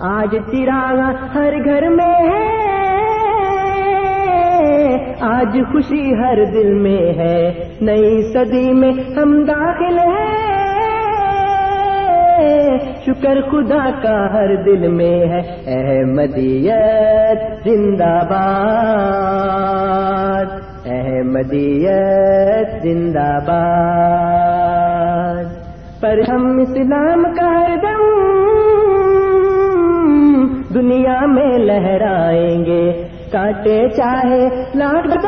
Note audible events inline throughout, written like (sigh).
آج چراغ ہر گھر میں ہے۔ آج خوشی ہر دل میں ہے۔ نئی صدی میں ہم داخل ہیں۔ شکر خدا کا ہر دل میں ہے۔ احمدیت زندہ باد۔ احمدیت زندہ باد۔ پر ہم اسلام کا ہر دم دنیا میں لہرائیں گے۔ کاٹے چاہے لاٹ دو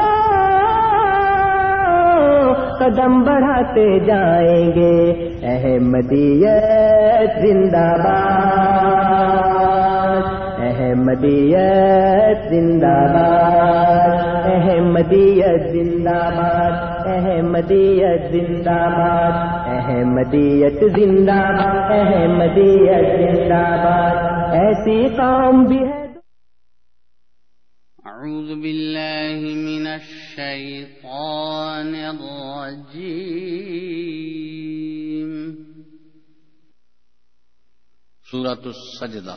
قدم بڑھاتے جائیں گے۔ احمدیت زندہ باد۔ احمدیت زندہ باد احمدیت زندہ باد احمدیت زندہ باد احمدیت زندہ باد احمدیت زندہ باد ایسی قوم بھی ہے۔ أعوذ بالله من الشيطان الرجيم سورة السجدة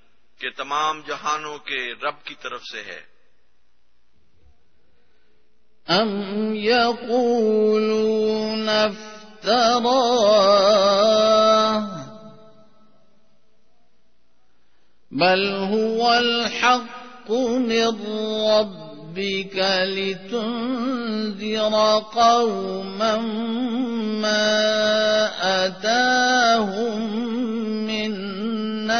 کہ تمام جہانوں کے رب کی طرف سے ہے۔ أم يقولون افتراه بل هو الحق من ربك لتنذر قوما ما أتاهم من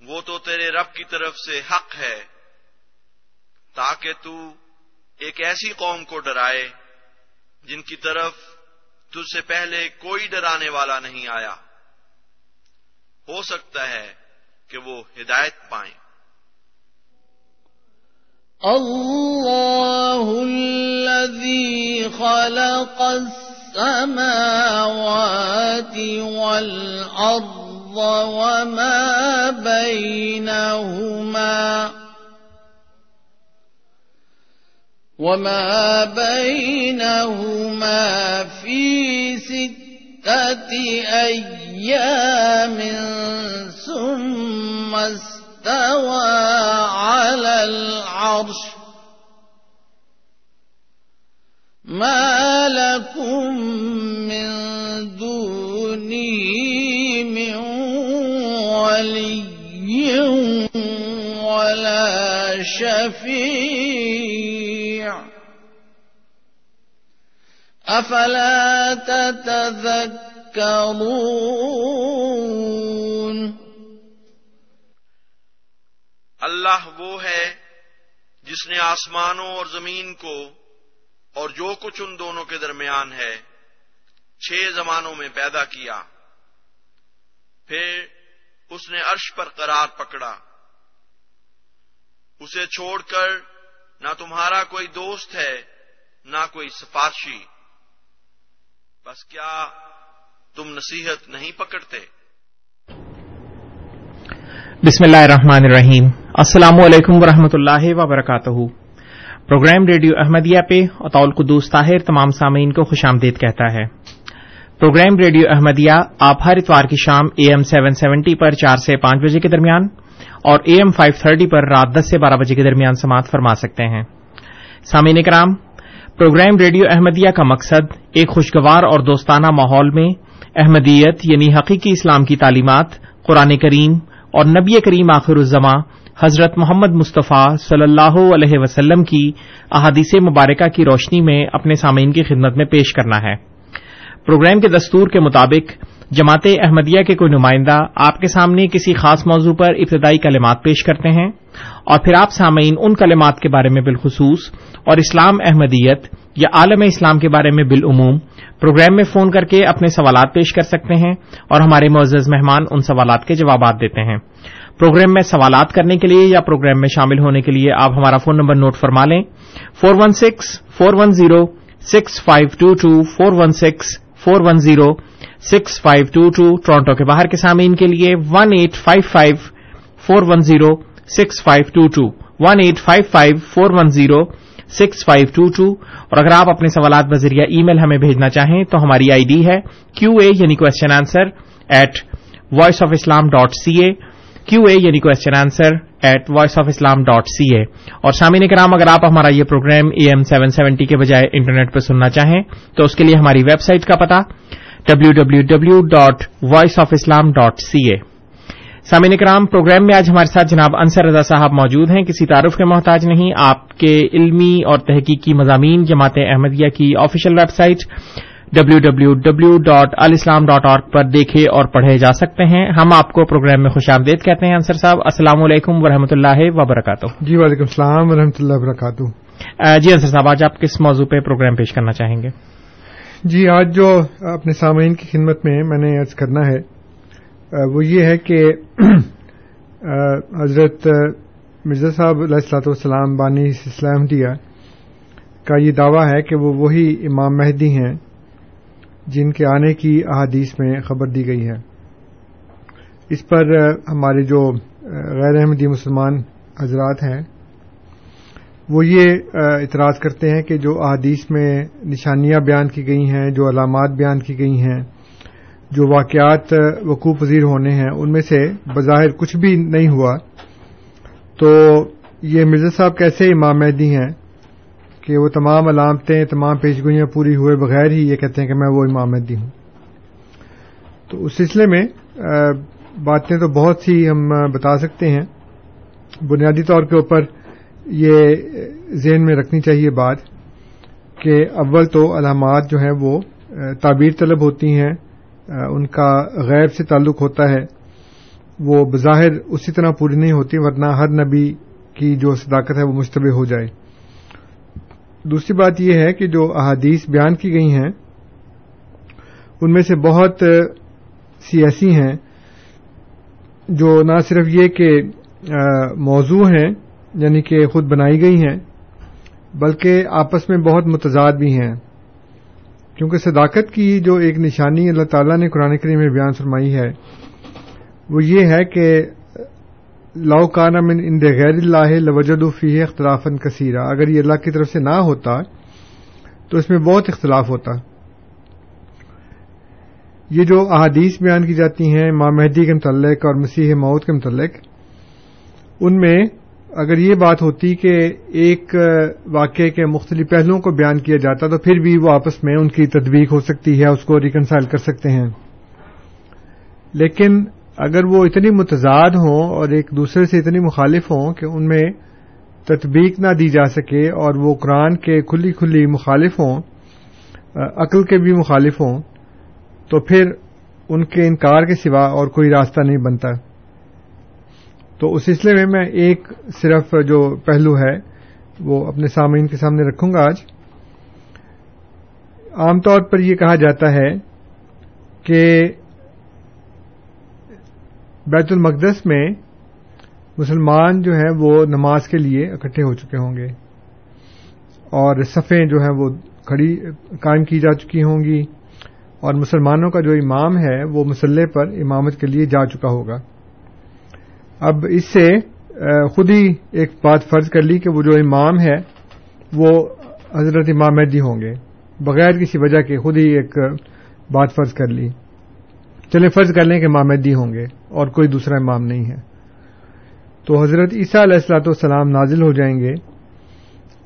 وہ تو تیرے رب کی طرف سے حق ہے، تاکہ تو ایک ایسی قوم کو ڈرائے جن کی طرف تجھ سے پہلے کوئی ڈرانے والا نہیں آیا۔ ہو سکتا ہے کہ وہ ہدایت پائیں۔ الله الذي خلق السماوات والأرض وما بينهما وما بينهما في ستة أيام ثم استوى على العرش ما لكم من دونه ولي ولا شفيع أفلا تتذكرون اللہ وہ ہے جس نے آسمانوں اور زمین کو اور جو کچھ ان دونوں کے درمیان ہے، چھ زمانوں میں پیدا کیا۔ پھر اس نے عرش پر قرار پکڑا۔ اسے چھوڑ کر نہ تمہارا کوئی دوست ہے، نہ کوئی سفارشی۔ بس کیا تم نصیحت نہیں پکڑتے؟ بسم اللہ الرحمن الرحیم۔ السلام علیکم ورحمۃ اللہ وبرکاتہ۔ پروگرام ریڈیو احمدیہ پہ اطول قدوس طاہر تمام سامعین کو خوش آمدید کہتا ہے۔ پروگرام ریڈیو احمدیہ آپ ہر اتوار کی شام اے ایم سیون سیونٹی پر چار سے پانچ بجے کے درمیان اور اے ایم فائیو تھرٹی پر رات دس سے بارہ بجے کے درمیان سماعت فرما سکتے ہیں۔ سامعین کرام، پروگرام ریڈیو احمدیہ کا مقصد ایک خوشگوار اور دوستانہ ماحول میں احمدیت یعنی حقیقی اسلام کی تعلیمات، قرآن کریم اور نبی کریم آخر الزما حضرت محمد مصطفیٰ صلی اللہ علیہ وسلم کی احادیث مبارکہ کی روشنی میں اپنے سامعین کی خدمت میں پیش کرنا ہے۔ پروگرام کے دستور کے مطابق جماعت احمدیہ کے کوئی نمائندہ آپ کے سامنے کسی خاص موضوع پر ابتدائی کلمات پیش کرتے ہیں اور پھر آپ سامعین ان کلمات کے بارے میں بالخصوص اور اسلام احمدیت یا عالم اسلام کے بارے میں بالعموم پروگرام میں فون کر کے اپنے سوالات پیش کر سکتے ہیں اور ہمارے معزز مہمان ان سوالات کے جوابات دیتے ہیں۔ پروگرام میں سوالات کرنے کے لیے یا پروگرام میں شامل ہونے کے لیے آپ ہمارا فون نمبر نوٹ فرما لیں۔ Four one six, four one zero, six five two two, four one six four one zero six five two two Toronto کے باہر کے سامعین کے لیے one eight five five four one zero six five two two one eight five five four one zero six five two two اور اگر آپ اپنے سوالات بذریعہ ای میل ہمیں بھیجنا چاہیں تو ہماری آئی ڈی ہے کیو اے یعنی question answer at Voice of Islam dot C A Q A یعنی question answer at Voice of Islam dot C A اور سامعین کرام، اگر آپ ہمارا یہ programme A M seven seventy کے بجائے انٹرنیٹ پہ سننا چاہیں، تو اس کے لیے ہماری ویب سائٹ کا پتا W W W dot Voice of Islam dot C A سامعین کرام پروگرام میں آج ہمارے ساتھ جناب انصر رضا صاحب موجود ہیں، کسی تعارف کے محتاج نہیں، آپ کے علمی اور تحقیقی مضامین، جماعت احمدیہ کی official website W W W dot alislam dot org پر دیکھے اور پڑھے جا سکتے ہیں۔ ہم آپ کو پروگرام میں خوش آمدید کہتے ہیں انصر صاحب۔ السلام علیکم ورحمۃ اللہ وبرکاتہ۔ جی وعلیکم السلام ورحمۃ اللہ وبرکاتہ۔ جی انصر صاحب آج آپ کس موضوع پہ پروگرام پیش کرنا چاہیں گے؟ جی آج جو اپنے سامعین کی خدمت میں میں نے عرض کرنا ہے وہ یہ ہے کہ (clears throat) حضرت مرزا صاحب علیہ السلاۃ والسلام بانی اسلام دیا کا یہ دعویٰ ہے کہ وہ وہی امام مہدی ہیں جن کے آنے کی احادیث میں خبر دی گئی ہے۔ اس پر ہمارے جو غیر احمدی مسلمان حضرات ہیں، وہ یہ اعتراض کرتے ہیں کہ جو احادیث میں نشانیاں بیان کی گئی ہیں، جو علامات بیان کی گئی ہیں، جو واقعات وقوع پذیر ہونے ہیں، ان میں سے بظاہر کچھ بھی نہیں ہوا۔ تو یہ مرزا صاحب کیسے امام مہدی ہیں؟ کہ وہ تمام علامتیں، تمام پیشگوئیاں پوری ہوئے بغیر ہی یہ کہتے ہیں کہ میں وہ امام مہدی ہوں۔ تو اس سلسلے میں باتیں تو بہت سی ہم بتا سکتے ہیں۔ بنیادی طور کے اوپر یہ ذہن میں رکھنی چاہیے بات کہ اول تو علامات جو ہیں وہ تعبیر طلب ہوتی ہیں۔ ان کا غیب سے تعلق ہوتا ہے۔ وہ بظاہر اسی طرح پوری نہیں ہوتی، ورنہ ہر نبی کی جو صداقت ہے وہ مشتبہ ہو جائے۔ دوسری بات یہ ہے کہ جو احادیث بیان کی گئی ہیں، ان میں سے بہت سی ایسی ہیں، جو نہ صرف یہ کہ موضوع ہیں یعنی کہ خود بنائی گئی ہیں، بلکہ آپس میں بہت متضاد بھی ہیں۔ کیونکہ صداقت کی جو ایک نشانی اللہ تعالیٰ نے قرآن کریم میں بیان فرمائی ہے، وہ یہ ہے کہ لاؤ کانا من ان غیر اللہ لوجد فی اختلافن کثیرہ۔ اگر یہ اللہ کی طرف سے نہ ہوتا، تو اس میں بہت اختلاف ہوتا۔ یہ جو احادیث بیان کی جاتی ہیں ماں مہدی کے متعلق اور مسیح موت کے متعلق، ان میں اگر یہ بات ہوتی کہ ایک واقعے کے مختلف پہلوؤں کو بیان کیا جاتا، تو پھر بھی وہ آپس میں ان کی تدبیق ہو سکتی ہے، اس کو ریکنسائل کر سکتے ہیں۔ لیکن اگر وہ اتنی متضاد ہوں اور ایک دوسرے سے اتنی مخالف ہوں کہ ان میں تطبیق نہ دی جا سکے اور وہ قرآن کے کھلی کھلی مخالف ہوں عقل کے بھی مخالف ہوں، تو پھر ان کے انکار کے سوا اور کوئی راستہ نہیں بنتا۔ تو اس سلسلے میں میں ایک صرف جو پہلو ہے، وہ اپنے سامعین کے سامنے رکھوں گا آج۔ عام طور پر یہ کہا جاتا ہے کہ بیت المقدس میں مسلمان جو ہیں وہ نماز کے لیے اکٹھے ہو چکے ہوں گے۔ اور صفیں جو ہیں وہ کھڑی قائم کی جا چکی ہوں گی۔ اور مسلمانوں کا جو امام ہے وہ مسلح پر امامت کے لیے جا چکا ہوگا۔ اب اس سے خود ہی ایک بات فرض کر لی کہ وہ جو امام ہے وہ حضرت امام مہدی ہوں گے۔ بغیر کسی وجہ کے خود ہی ایک بات فرض کر لی۔ چلے فرض کر لیں کہ امام مہدی ہوں گے اور کوئی دوسرا امام نہیں ہے۔ تو حضرت عیسیٰ علیہ السلاۃ والسلام نازل ہو جائیں گے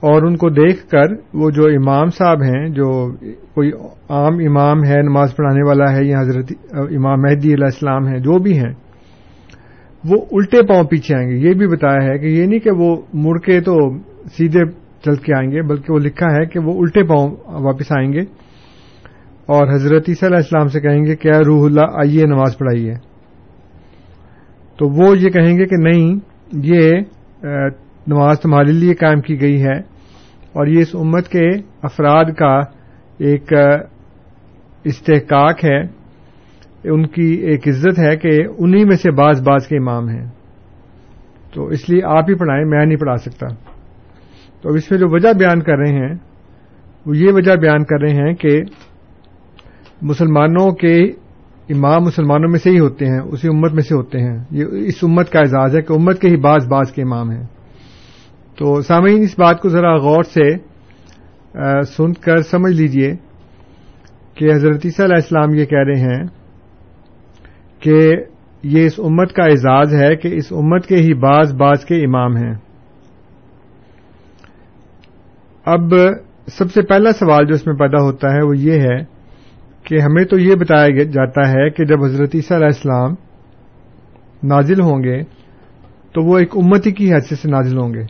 اور ان کو دیکھ کر وہ جو امام صاحب ہیں، جو کوئی عام امام ہے، نماز پڑھانے والا ہے یا حضرت امام مہدی علیہ السلام ہیں، جو بھی ہیں، وہ الٹے پاؤں پیچھے آئیں گے۔ یہ بھی بتایا ہے کہ یہ نہیں کہ وہ مڑ کے تو سیدھے چل کے آئیں گے، بلکہ وہ لکھا ہے کہ وہ الٹے پاؤں واپس آئیں گے۔ اور حضرت عیسیٰ علیہ السلام سے کہیں گے کیا روح اللہ، آئیے، نماز پڑھائیے۔ تو وہ یہ کہیں گے کہ نہیں، یہ نماز تمہارے لیے قائم کی گئی ہے۔ اور یہ اس امت کے افراد کا ایک استحقاق ہے۔ ان کی ایک عزت ہے کہ انہی میں سے بعض بعض کے امام ہیں۔ تو اس لیے آپ ہی پڑھائیں، میں نہیں پڑھا سکتا۔ تو اس میں جو وجہ بیان کر رہے ہیں، وہ یہ وجہ بیان کر رہے ہیں کہ مسلمانوں کے امام مسلمانوں میں سے ہی ہوتے ہیں، اسی امت میں سے ہوتے ہیں۔ یہ اس امت کا اعزاز ہے کہ امت کے ہی بعض بعض کے امام ہیں۔ تو سامعین، اس بات کو ذرا غور سے سن کر سمجھ لیجیے کہ حضرت عیسیٰ علیہ السلام یہ کہہ رہے ہیں کہ یہ اس امت کا اعزاز ہے کہ اس امت کے ہی بعض بعض کے امام ہیں۔ اب سب سے پہلا سوال جو اس میں پیدا ہوتا ہے وہ یہ ہے کہ ہمیں تو یہ بتایا جاتا ہے کہ جب حضرت عیسیٰ علیہ السلام نازل ہوں گے، تو وہ ایک امتی کی حیثیت سے نازل ہوں گے۔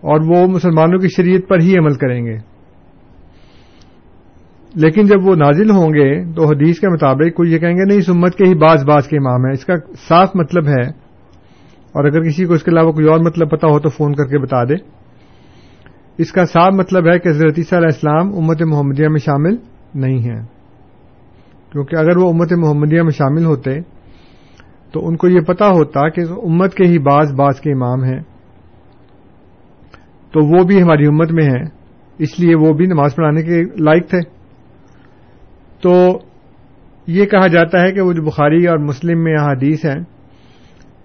اور وہ مسلمانوں کی شریعت پر ہی عمل کریں گے۔ لیکن جب وہ نازل ہوں گے، تو حدیث کے مطابق کوئی یہ کہیں گے، نہیں، اس امت کے ہی بعض بعض کے امام ہیں۔ اس کا صاف مطلب ہے۔ اور اگر کسی کو اس کے علاوہ کوئی اور مطلب پتا ہو تو فون کر کے بتا دے۔ اس کا صاف مطلب ہے کہ حضرت عیسیٰ علیہ السلام امت محمدیہ میں شامل نہیں ہیں۔ کیونکہ اگر وہ امت محمدیہ میں شامل ہوتے، تو ان کو یہ پتا ہوتا کہ امت کے ہی بعض بعض کے امام ہیں۔ تو وہ بھی ہماری امت میں ہیں، اس لیے وہ بھی نماز پڑھانے کے لائق تھے۔ تو یہ کہا جاتا ہے کہ وہ جو بخاری اور مسلم میں حدیث ہیں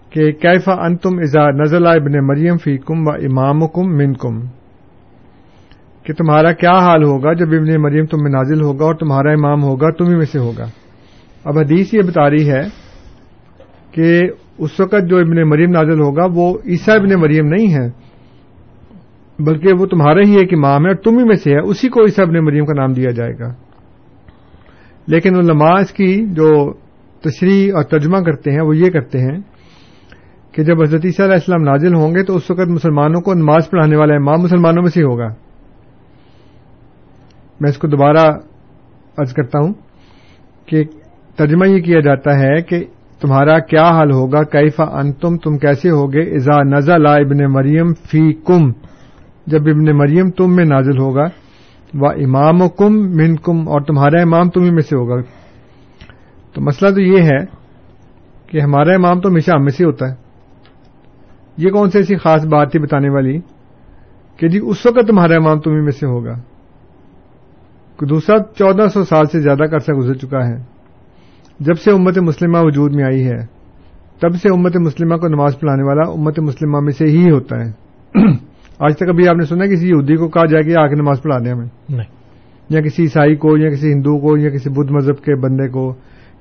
کہ کیفا انتم ازا نزلہ ابن مریم فی کم و امام کم من کم کہ تمہارا کیا حال ہوگا جب ابن مریم تم میں نازل ہوگا اور تمہارا امام ہوگا تمہیں میں سے ہوگا؟ اب حدیث یہ بتا رہی ہے کہ اس وقت جو ابن مریم نازل ہوگا، وہ عیسیٰ ابن مریم نہیں ہے، بلکہ وہ تمہارا ہی ایک امام ہے اور تم ہی میں سے ہے، اسی کو عیسیٰ ابن مریم کا نام دیا جائے گا۔ لیکن علماء اس کی جو تشریح اور ترجمہ کرتے ہیں، وہ یہ کرتے ہیں کہ جب حضرت عیسیٰ علیہ السلام نازل ہوں گے تو اس وقت مسلمانوں کو نماز پڑھانے والا امام مسلمانوں میں سے ہوگا۔ میں اس کو دوبارہ عرض کرتا ہوں کہ ترجمہ یہ کیا جاتا ہے کہ تمہارا کیا حال ہوگا؟ کیفا انتم؟ تم کیسے ہوگے؟ ازا نزا لا ابن مریم فی کم جب ابن مریم تم میں نازل ہوگا، و امام کم من کم اور تمہارا امام تمہیں میں سے ہوگا۔ تو مسئلہ تو یہ ہے کہ ہمارا امام تو ہمیشہ ہم میں سے ہوتا ہے۔ یہ کون سی ایسی خاص بات تھی بتانے والی کہ جی اس وقت تمہارا امام تمہیں میں سے ہوگا؟ دوسرا چودہ سو سال سے زیادہ عرصہ گزر چکا ہے۔ جب سے امت مسلمہ وجود میں آئی ہے تب سے امت مسلمہ کو نماز پڑھانے والا امت مسلمہ میں سے ہی ہوتا ہے۔ (clears throat) آج تک ابھی آپ نے سنا کسی یہودی کو کہا جائے کہ آ کے نماز پڑھا دیں ہمیں۔ یا کسی عیسائی کو یا کسی ہندو کو یا کسی بدھ مذہب کے بندے کو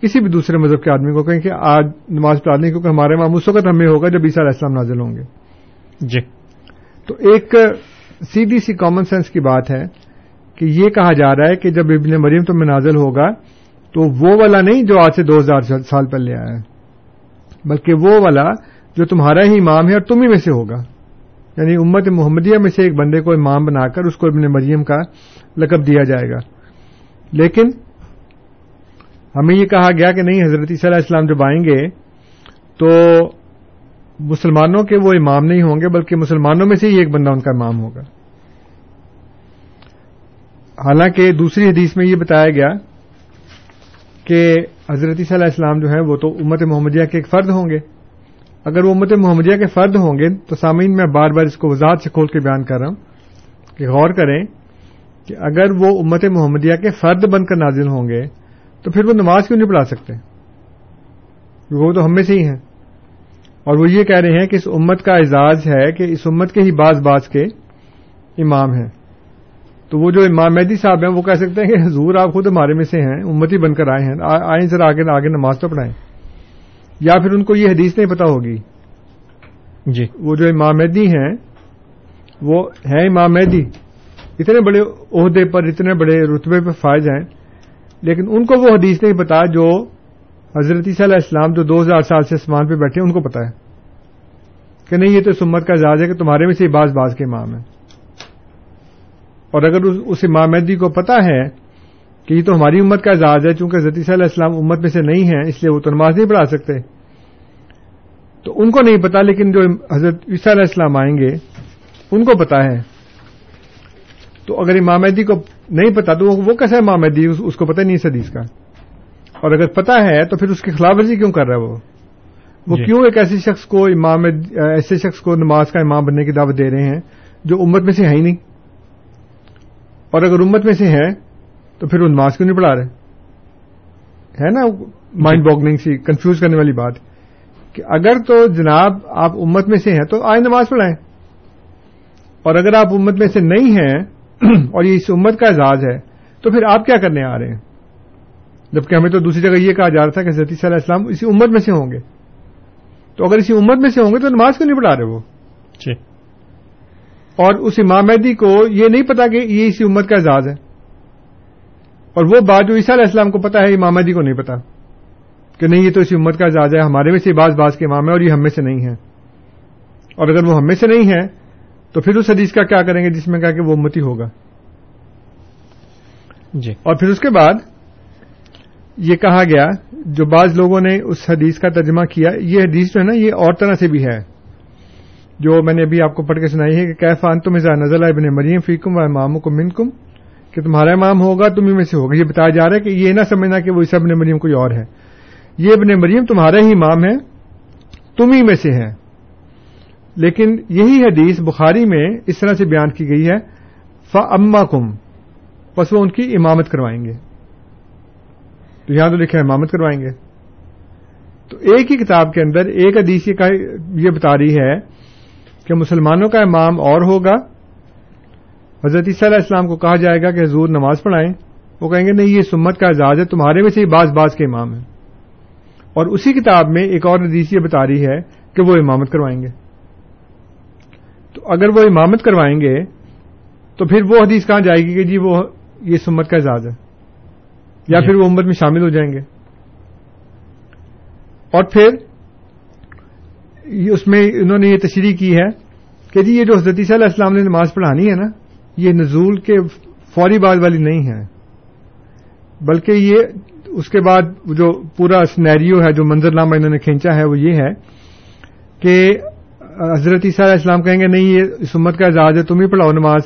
کسی بھی دوسرے مذہب کے آدمی کو کہیں کہ آج نماز پڑھا دیں کیونکہ ہمارے وہاں اس وقت ہمیں ہوگا جب عیسیٰ علیہ السلام نازل ہوں گے۔ جی۔ تو ایک سیدھی سی کامن سینس کی بات ہے کہ یہ کہا جا رہا ہے کہ جب ابن مریم تم میں نازل ہوگا، تو وہ والا نہیں جو آج سے دو ہزار سال پہلے آیا ہے، بلکہ وہ والا جو تمہارا ہی امام ہے اور تم ہی میں سے ہوگا۔ یعنی امت محمدیہ میں سے ایک بندے کو امام بنا کر اس کو ابن مریم کا لقب دیا جائے گا۔ لیکن ہمیں یہ کہا گیا کہ نہیں، حضرت عیسیٰ علیہ السلام جب آئیں گے، تو مسلمانوں کے وہ امام نہیں ہوں گے، بلکہ مسلمانوں میں سے ہی ایک بندہ ان کا امام ہوگا۔ حالانکہ دوسری حدیث میں یہ بتایا گیا کہ حضرت عیسیٰ علیہ السلام جو ہیں وہ تو امت محمدیہ کے ایک فرد ہوں گے۔ اگر وہ امت محمدیہ کے فرد ہوں گے تو سامعین میں بار بار اس کو وضاحت سے کھول کے بیان کر رہا ہوں کہ غور کریں کہ اگر وہ امت محمدیہ کے فرد بن کر نازل ہوں گے تو پھر وہ نماز کیوں نہیں پڑھا سکتے؟ وہ تو ہم میں سے ہی ہیں۔ اور وہ یہ کہہ رہے ہیں کہ اس امت کا اعزاز ہے کہ اس امت کے ہی بعض بعض کے امام ہیں۔ تو وہ جو امام مہدی صاحب ہیں وہ کہہ سکتے ہیں کہ حضور آپ خود ہمارے میں سے ہیں امتی بن کر آئے ہیں آئیں ذرا آگے آگے نماز تو پڑھائیں۔ یا پھر ان کو یہ حدیث نہیں پتا ہوگی۔ جی۔ وہ جو امام مہدی ہیں وہ ہیں امام مہدی۔ اتنے بڑے عہدے پر اتنے بڑے رتبے پر فائز ہیں لیکن ان کو وہ حدیث نہیں پتا جو حضرت عیسیٰ علیہ السلام جو دو ہزار سال سے اسمان پہ بیٹھے ان کو پتا ہے۔ کہ نہیں یہ تو سمت کا اعزاز ہے کہ تمہارے میں سے بعض بعض کے امام ہیں۔ اور اگر اس امام مہدی کو پتا ہے کہ یہ تو ہماری امت کا اعزاز ہے چونکہ عیسیٰ علیہ السلام امت میں سے نہیں ہے اس لیے وہ تو نماز نہیں پڑھا سکتے۔ تو ان کو نہیں پتا لیکن جو حضرت عیسیٰ علیہ السلام آئیں گے ان کو پتا ہے۔ تو اگر امام مہدی کو نہیں پتا تو وہ کیسا امام مہدی؟ اس کو پتہ نہیں اس حدیث کا۔ اور اگر پتا ہے تو پھر اس کی خلاف ورزی کیوں کر رہا ہے وہ؟ وہ جی۔ کیوں ایک ایسے شخص کو امام ایسے شخص کو نماز کا امام بننے کی دعوت دے رہے ہیں جو امت میں سے ہے ہی نہیں؟ اور اگر امت میں سے ہیں، تو پھر وہ نماز کیوں نہیں پڑھا رہے؟ ہے نا؟ مائنڈ باگنگ سی کنفیوز کرنے والی بات۔ کہ اگر تو جناب آپ امت میں سے ہیں، تو آئے نماز پڑھائیں۔ اور اگر آپ امت میں سے نہیں ہیں (clears throat) اور یہ اس امت کا اعزاز ہے، تو پھر آپ کیا کرنے آ رہے ہیں؟ جبکہ ہمیں تو دوسری جگہ یہ کہا جا رہا تھا کہ حضرت صلی اللہ علیہ السلام اسی امت میں سے ہوں گے۔ تو اگر اسی امت میں سے ہوں گے، تو نماز کیوں نہیں پڑھا رہے وہ؟ جی۔ اور اس امام مہدی کو یہ نہیں پتا کہ یہ اسی امت کا اعزاز ہے۔ اور وہ بات جو عیسیٰ علیہ السلام کو پتا ہے امام مہدی کو نہیں پتا۔ کہ نہیں یہ تو اسی امت کا اعزاز ہے ہمارے میں سے بعض بعض کے امام ہے اور یہ ہم میں سے نہیں ہے اور اگر وہ ہم میں سے نہیں ہے تو پھر اس حدیث کا کیا کریں گے جس میں کہا کہ وہ امتی ہوگا۔ جی۔ اور پھر اس کے بعد یہ کہا گیا جو بعض لوگوں نے اس حدیث کا ترجمہ کیا یہ حدیث جو ہے نا یہ اور طرح سے بھی ہے۔ جو میں نے ابھی آپ کو پڑھ کے سنائی ہے کہ کیفان تم ازا نزل ابن مریم فیکم و امام کو من کم کہ تمہارا امام ہوگا، تم ہی میں سے ہوگا۔ یہ بتایا جا رہا ہے کہ یہ نہ سمجھنا کہ وہ اس ابن مریم کوئی اور ہے۔ یہ ابن مریم تمہارا ہی امام ہے تم ہی میں سے ہے لیکن یہی حدیث بخاری میں اس طرح سے بیان کی گئی ہے ف اما کم بس وہ ان کی امامت کروائیں گے۔ تو یہاں تو لکھا امامت کروائیں گے۔ تو ایک ہی کتاب کے اندر ایک حدیث یہ بتا رہی ہے کہ مسلمانوں کا امام اور ہوگا؟ حضرت عیسیٰ علیہ السلام کو کہا جائے گا کہ حضور نماز پڑھائیں۔ وہ کہیں گے نہیں یہ سمت کا اعزاز ہے تمہارے میں سے ہی بعض بعض کے امام ہیں۔ اور اسی کتاب میں ایک اور حدیث یہ بتا رہی ہے کہ وہ امامت کروائیں گے۔ تو اگر وہ امامت کروائیں گے تو پھر وہ حدیث کہاں جائے گی کہ جی وہ یہ سمت کا اعزاز ہے؟ یا پھر وہ امت میں شامل ہو جائیں گے؟ اور پھر اس میں انہوں نے یہ تشریح کی ہے کہ جی یہ جو حضرت علیہ السلام نے نماز پڑھانی ہے نا، یہ نزول کے فوری بعد والی نہیں ہے۔ بلکہ یہ اس کے بعد جو پورا سنیریو ہے، جو منظر نامہ انہوں نے کھینچا ہے، وہ یہ ہے کہ حضرت عیسیٰ علیہ السلام کہیں گے، نہیں، یہ اس امت کا اعزاز ہے، تم ہی پڑھاؤ نماز۔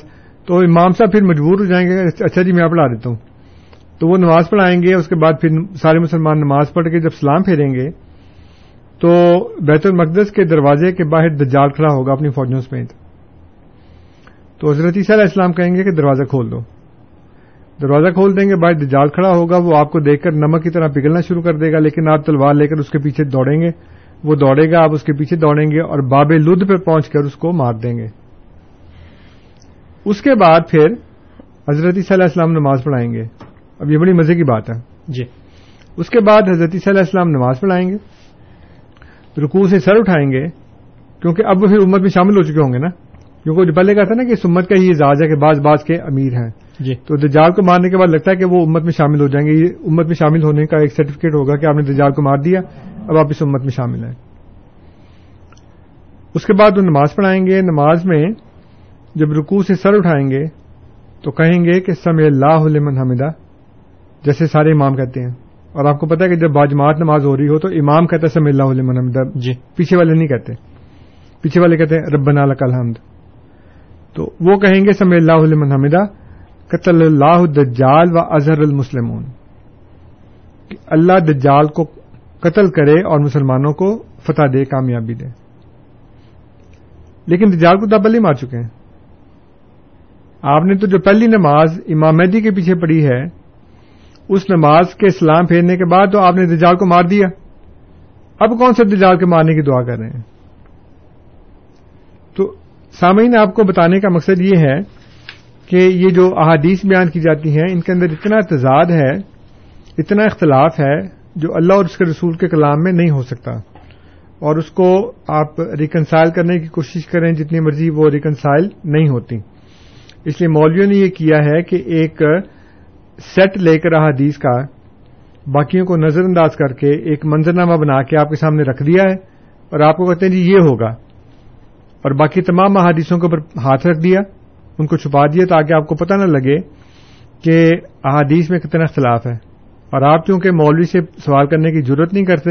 تو امام صاحب پھر مجبور ہو جائیں گے اچھا جی میں پڑھا دیتا ہوں۔ تو وہ نماز پڑھائیں گے، اس کے بعد پھر سارے مسلمان نماز پڑھ کے جب سلام پھیریں گے تو بیت المقدس کے دروازے کے باہر دجال کھڑا ہوگا اپنی فوجوں سمیت تو حضرت عیسیٰ علیہ السلام کہیں گے کہ دروازہ کھول دو۔ دروازہ کھول دیں گے باہر دجال کھڑا ہوگا وہ آپ کو دیکھ کر نمک کی طرح پگھلنا شروع کر دے گا لیکن آپ تلوار لے کر اس کے پیچھے دوڑیں گے۔ وہ دوڑے گا آپ اس کے پیچھے دوڑیں گے اور باب لد پہ پہنچ کر اس کو مار دیں گے۔ اس کے بعد پھر حضرت عیسیٰ علیہ السلام نماز پڑھائیں گے۔ اب یہ بڑی مزے کی بات ہے۔ جی۔ اس کے بعد حضرت عیسیٰ علیہ السلام نماز پڑھائیں گے۔ رکوع سے سر اٹھائیں گے کیونکہ اب وہ پھر امت میں شامل ہو چکے ہوں گے نا۔ کیونکہ جو پہلے کہا تھا نا کہ اس امت کا یہ اعزاز ہے کہ بعض بعض کے امیر ہیں۔ جی۔ تو دجال کو مارنے کے بعد لگتا ہے کہ وہ امت میں شامل ہو جائیں گے۔ یہ امت میں شامل ہونے کا ایک سرٹیفکیٹ ہوگا کہ آپ نے دجال کو مار دیا اب آپ اس امت میں شامل ہیں۔ اس کے بعد وہ نماز پڑھائیں گے۔ نماز میں جب رکوع سے سر اٹھائیں گے تو کہیں گے کہ سمع اللہ لمن حمدہ جیسے سارے امام کہتے ہیں۔ اور آپ کو پتا ہے کہ جب باجماعت نماز ہو رہی ہو تو امام کہتا ہے سمع اللہ لمن حمدہ۔ جی۔ پیچھے والے نہیں کہتے۔ پیچھے والے کہتے ہیں ربنا لک الحمد۔ تو وہ کہیں گے سمع اللہ لمن حمدہ قتل اللہ دجال و اظہر المسلمون۔ کہ اللہ دجال کو قتل کرے اور مسلمانوں کو فتح دے کامیابی دے۔ لیکن دجال کو دبلی مار چکے ہیں۔ آپ نے تو جو پہلی نماز امام مہدی کے پیچھے پڑی ہے اس نماز کے اسلام پھیرنے کے بعد تو آپ نے دجال کو مار دیا۔ اب کون سے دجال کے مارنے کی دعا کر رہے ہیں؟ تو سامعین، آپ کو بتانے کا مقصد یہ ہے کہ یہ جو احادیث بیان کی جاتی ہیں، ان کے اندر اتنا تضاد ہے، اتنا اختلاف ہے جو اللہ اور اس کے رسول کے کلام میں نہیں ہو سکتا۔ اور اس کو آپ ریکنسائل کرنے کی کوشش کریں، جتنی مرضی وہ ریکنسائل نہیں ہوتی۔ اس لیے مولویوں نے یہ کیا ہے کہ ایک سیٹ لے کر احادیث کا، باقیوں کو نظر انداز کر کے ایک منظرنامہ بنا کے آپ کے سامنے رکھ دیا ہے اور آپ کو کہتے ہیں جی یہ ہوگا۔ اور باقی تمام احادیثوں کے اوپر ہاتھ رکھ دیا، ان کو چھپا دیا تاکہ آپ کو پتہ نہ لگے کہ احادیث میں کتنا اختلاف ہے۔ اور آپ چونکہ مولوی سے سوال کرنے کی ضرورت نہیں کرتے،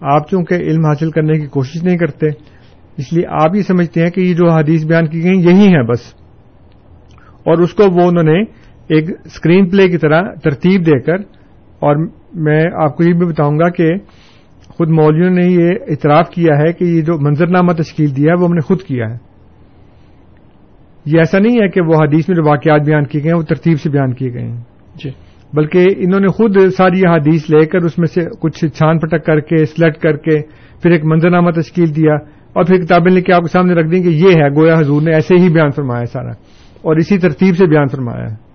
آپ چونکہ علم حاصل کرنے کی کوشش نہیں کرتے، اس لیے آپ یہ سمجھتے ہیں کہ یہ جو حدیث بیان کی گئی یہی ہیں بس۔ اور اس کو وہ انہوں نے ایک اسکرین پلے کی طرح ترتیب دے کر اور میں آپ کو یہ بھی بتاؤں گا کہ خود مولویوں نے یہ اعتراف کیا ہے کہ یہ جو منظرنامہ تشکیل دیا ہے وہ ہم نے خود کیا ہے۔ یہ ایسا نہیں ہے کہ وہ حدیث میں جو واقعات بیان کیے گئے ہیں وہ ترتیب سے بیان کیے گئے ہیں۔ جی۔ بلکہ انہوں نے خود ساری حدیث لے کر اس میں سے کچھ چھان پٹک کر کے سلیکٹ کر کے پھر ایک منظرنامہ تشکیل دیا اور پھر کتابیں لے کے آپ کے سامنے رکھ دیں کہ یہ ہے گویا حضور نے ایسے ہی بیان فرمایا ہے سارا اور اسی ترتیب سے بیان فرمایا ہے۔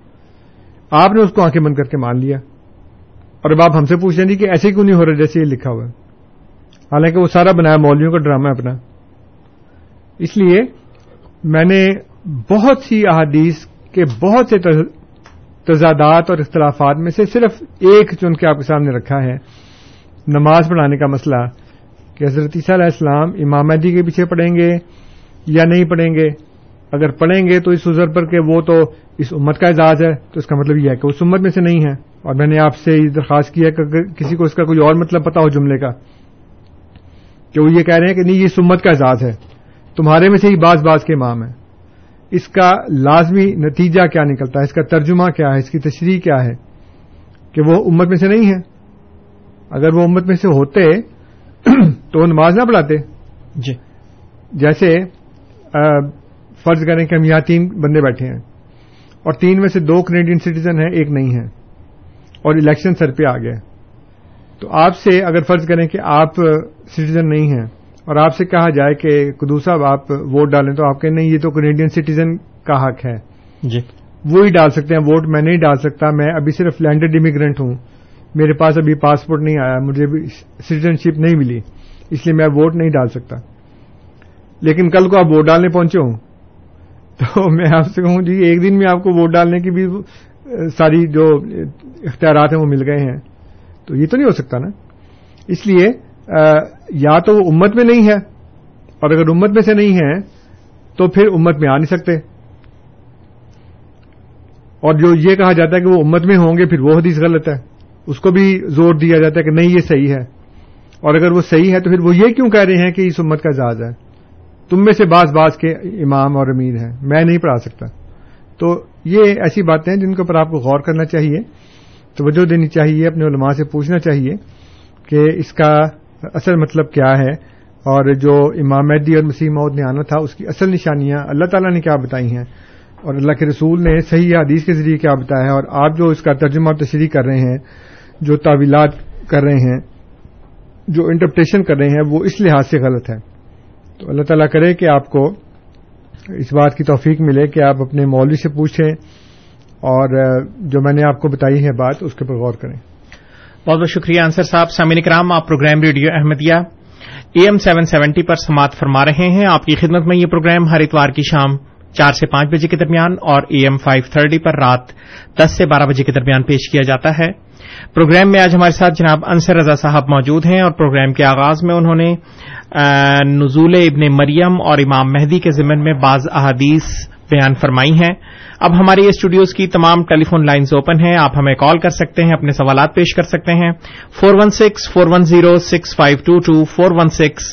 آپ نے اس کو آنکھیں بند کر کے مان لیا اور اب آپ ہم سے پوچھ رہے ہیں جی کہ ایسے کیوں نہیں ہو رہا جیسے یہ لکھا ہوا ہے؟ حالانکہ وہ سارا بنایا مولویوں کا ڈرامہ اپنا۔ اس لیے میں نے بہت سی احادیث کے بہت سے تضادات اور اختلافات میں سے صرف ایک چن کے آپ کے سامنے رکھا ہے، نماز پڑھانے کا مسئلہ کہ حضرت عیسیٰ علیہ السلام امام مہدی کے پیچھے پڑھیں گے یا نہیں پڑھیں گے۔ اگر پڑھیں گے تو اس عذر پر کہ وہ تو اس امت کا اعزاز ہے تو اس کا مطلب یہ ہے کہ اس امت میں سے نہیں ہے۔ اور میں نے آپ سے یہ درخواست کیا کہ اگر کسی کو اس کا کوئی اور مطلب پتا ہو جملے کا کہ وہ یہ کہہ رہے ہیں کہ نہیں یہ امت کا اعزاز ہے۔ تمہارے میں سے ہی بعض بعض کے امام ہیں۔ اس کا لازمی نتیجہ کیا نکلتا ہے؟ اس کا ترجمہ کیا ہے؟ اس کی تشریح کیا ہے؟ کہ وہ امت میں سے نہیں ہے۔ اگر وہ امت میں سے ہوتے (clears throat) تو وہ نماز نہ پڑھاتے۔ جی۔ جیسے فرض کریں کہ ہم یہاں تین بندے بیٹھے ہیں اور تین میں سے دو کینیڈین سٹیزن ہیں ایک نہیں ہے اور الیکشن سر پہ آ گیا تو آپ سے اگر فرض کریں کہ آپ سٹیزن نہیں ہیں اور آپ سے کہا جائے کہ کدو صاحب آپ ووٹ ڈالیں تو آپ کہیں نہیں یہ تو کینیڈین سٹیزن کا حق ہے۔ جی۔ وہی ڈال سکتے ہیں ووٹ میں نہیں ڈال سکتا۔ میں ابھی صرف لینڈڈ امیگرینٹ ہوں۔ میرے پاس ابھی پاسپورٹ نہیں آیا مجھے سٹیزن شپ نہیں ملی اس لیے میں ووٹ نہیں ڈال سکتا۔ لیکن کل کو آپ ووٹ ڈالنے پہنچے ہوں۔ تو میں آپ سے کہوں جی ایک دن میں آپ کو ووٹ ڈالنے کی بھی ساری جو اختیارات ہیں وہ مل گئے ہیں۔ تو یہ تو نہیں ہو سکتا نا۔ اس لیے یا تو وہ امت میں نہیں ہے، اور اگر امت میں سے نہیں ہے، تو پھر امت میں آ نہیں سکتے۔ اور جو یہ کہا جاتا ہے کہ وہ امت میں ہوں گے، پھر وہ حدیث غلط ہے۔ اس کو بھی زور دیا جاتا ہے کہ نہیں، یہ صحیح ہے۔ اور اگر وہ صحیح ہے، تو پھر وہ یہ کیوں کہہ رہے ہیں کہ اس امت کا اعزاز ہے؟ تم میں سے بعض بعض کے امام اور امیر ہیں، میں نہیں پڑھا سکتا۔ تو یہ ایسی باتیں ہیں جن کے اوپر آپ کو غور کرنا چاہیے، توجہ دینی چاہیے، اپنے علماء سے پوچھنا چاہیے کہ اس کا اصل مطلب کیا ہے اور جو امام مہدی اور مسیح مود نے آنا تھا، اس کی اصل نشانیاں اللہ تعالیٰ نے کیا بتائی ہیں اور اللہ کے رسول نے صحیح حدیث کے ذریعے کیا بتایا ہے اور آپ جو اس کا ترجمہ اور تشریح کر رہے ہیں، جو تعویلات کر رہے ہیں، جو انٹرپٹیشن کر رہے ہیں، وہ اس لحاظ سے غلط ہے۔ تو اللہ تعالیٰ کرے کہ آپ کو اس بات کی توفیق ملے کہ آپ اپنے مولوی سے پوچھیں اور جو میں نے آپ کو بتائی ہے بات، اس کے اوپر غور کریں۔ بہت بہت شکریہ انصر صاحب، سامعین کرام، آپ programme radio Ahmadiyya AM seven seventy seventy پر سماعت فرما رہے ہیں۔ آپ کی خدمت میں یہ پروگرام ہر اتوار کی شام چار سے پانچ بجے کے درمیان اور اے ایم فائیو تھرٹی پر رات دس سے بارہ بجے کے درمیان پیش کیا جاتا ہے۔ پروگرام میں آج ہمارے ساتھ جناب انصر رضا صاحب موجود ہیں اور پروگرام کے آغاز میں انہوں نے نزول ابن مریم اور امام مہدی کے ضمن میں بعض احادیث بیان فرمائی ہیں۔ اب ہماری اسٹوڈیوز کی تمام ٹیلی فون لائنز اوپن ہیں، آپ ہمیں کال کر سکتے ہیں، اپنے سوالات پیش کر سکتے ہیں۔ Four one six, four one zero, six five two two, four one six,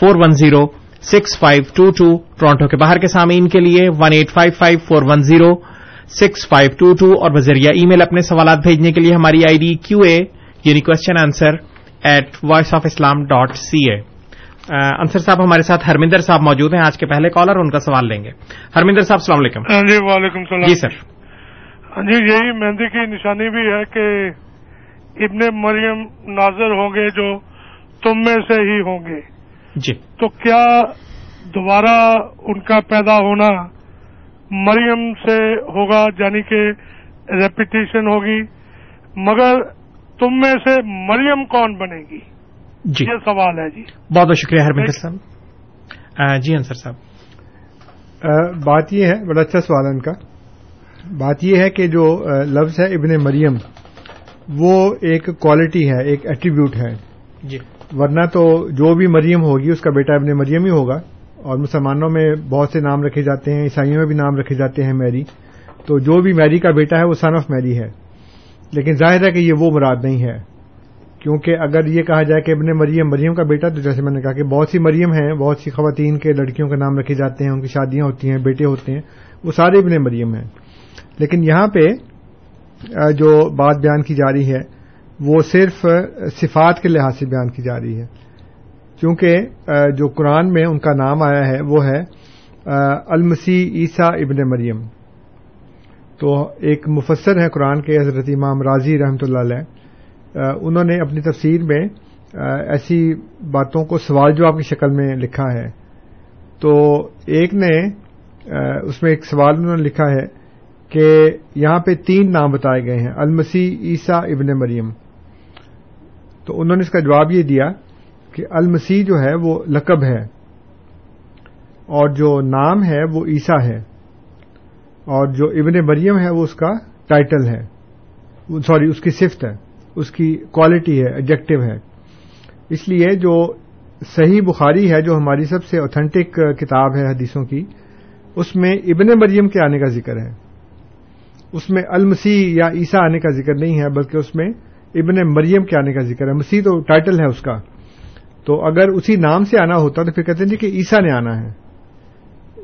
four one zero six five two two Toronto کے باہر کے سامعین کے لیے one eight five five four one zero six five two two اور بذریعہ ای میل اپنے سوالات بھیجنے کے لیے ہماری آئی ڈی کیو اے یعنی question answer at Voice of Islam dot C A Ansar صاحب ہمارے ساتھ ہرمندر صاحب موجود ہیں آج کے پہلے کالر ان کا سوال لیں گے۔ ہرمندر صاحب السلام علیکم۔ ہاں جی وعلیکم السلام۔ جی سر۔ ہاں جی یہی مہندی کی نشانی بھی ہے کہ ابن مریم ناظر ہوں گے جو تم میں سے ہی ہوں گے۔ جی۔ تو کیا دوبارہ ان کا پیدا ہونا مریم سے ہوگا؟ یعنی کہ ریپیٹیشن ہوگی۔ مگر تم میں سے مریم کون بنے گی؟ جی۔ یہ سوال ہے جی۔ بہت بہت شکریہ ہرمندر صاحب۔ جی انصر صاحب۔ بات یہ ہے بڑا اچھا سوال ہے ان کا۔ بات یہ ہے کہ جو لفظ ہے ابن مریم وہ ایک کوالٹی ہے ایک ایٹریبیوٹ ہے۔ جی۔ ورنہ تو جو بھی مریم ہوگی، اس کا بیٹا ابن مریم ہی ہوگا۔ اور مسلمانوں میں بہت سے نام رکھے جاتے ہیں، عیسائیوں میں بھی نام رکھے جاتے ہیں میری۔ تو جو بھی میری کا بیٹا ہے، وہ سن آف میری ہے۔ لیکن ظاہر ہے کہ یہ وہ مراد نہیں ہے۔ کیونکہ اگر یہ کہا جائے کہ ابن مریم مریم کا بیٹا، تو جیسے میں نے کہا کہ بہت سی مریم ہیں، بہت سی خواتین کے لڑکیوں کے نام رکھے جاتے ہیں، ان کی شادیاں ہوتی ہیں، بیٹے ہوتے ہیں، وہ سارے ابن مریم ہیں۔ لیکن یہاں پہ جو بات بیان کی جا رہی ہے وہ صرف صفات کے لحاظ سے بیان کی جا رہی ہے۔ کیونکہ جو قرآن میں ان کا نام آیا ہے، وہ ہے المسیح عیسیٰ ابن مریم۔ تو ایک مفسر ہے قرآن کے، حضرت امام راضی رحمۃ اللہ علیہ۔ انہوں نے اپنی تفسیر میں ایسی باتوں کو سوال جواب کی شکل میں لکھا ہے۔ تو ایک نے اس میں ایک سوال انہوں نے لکھا ہے کہ یہاں پہ تین نام بتائے گئے ہیں، المسیح عیسیٰ ابن مریم۔ تو انہوں نے اس کا جواب یہ دیا کہ المسیح جو ہے وہ لقب ہے اور جو نام ہے وہ عیسیٰ ہے اور جو ابن مریم ہے وہ اس کا ٹائٹل ہے۔ سوری، اس کی صفت ہے، اس کی کوالٹی ہے ایڈجیکٹو ہے۔ اس لیے جو صحیح بخاری ہے، جو ہماری سب سے اوتھینٹک کتاب ہے حدیثوں کی، اس میں ابن مریم کے آنے کا ذکر ہے۔ اس میں المسیح یا عیسیٰ آنے کا ذکر نہیں ہے، بلکہ اس میں ابن مریم کے آنے کا ذکر ہے۔ مسیح تو ٹائٹل ہے اس کا۔ تو اگر اسی نام سے آنا ہوتا تو پھر کہتے ہیں جی کہ عیسیٰ نے آنا ہے۔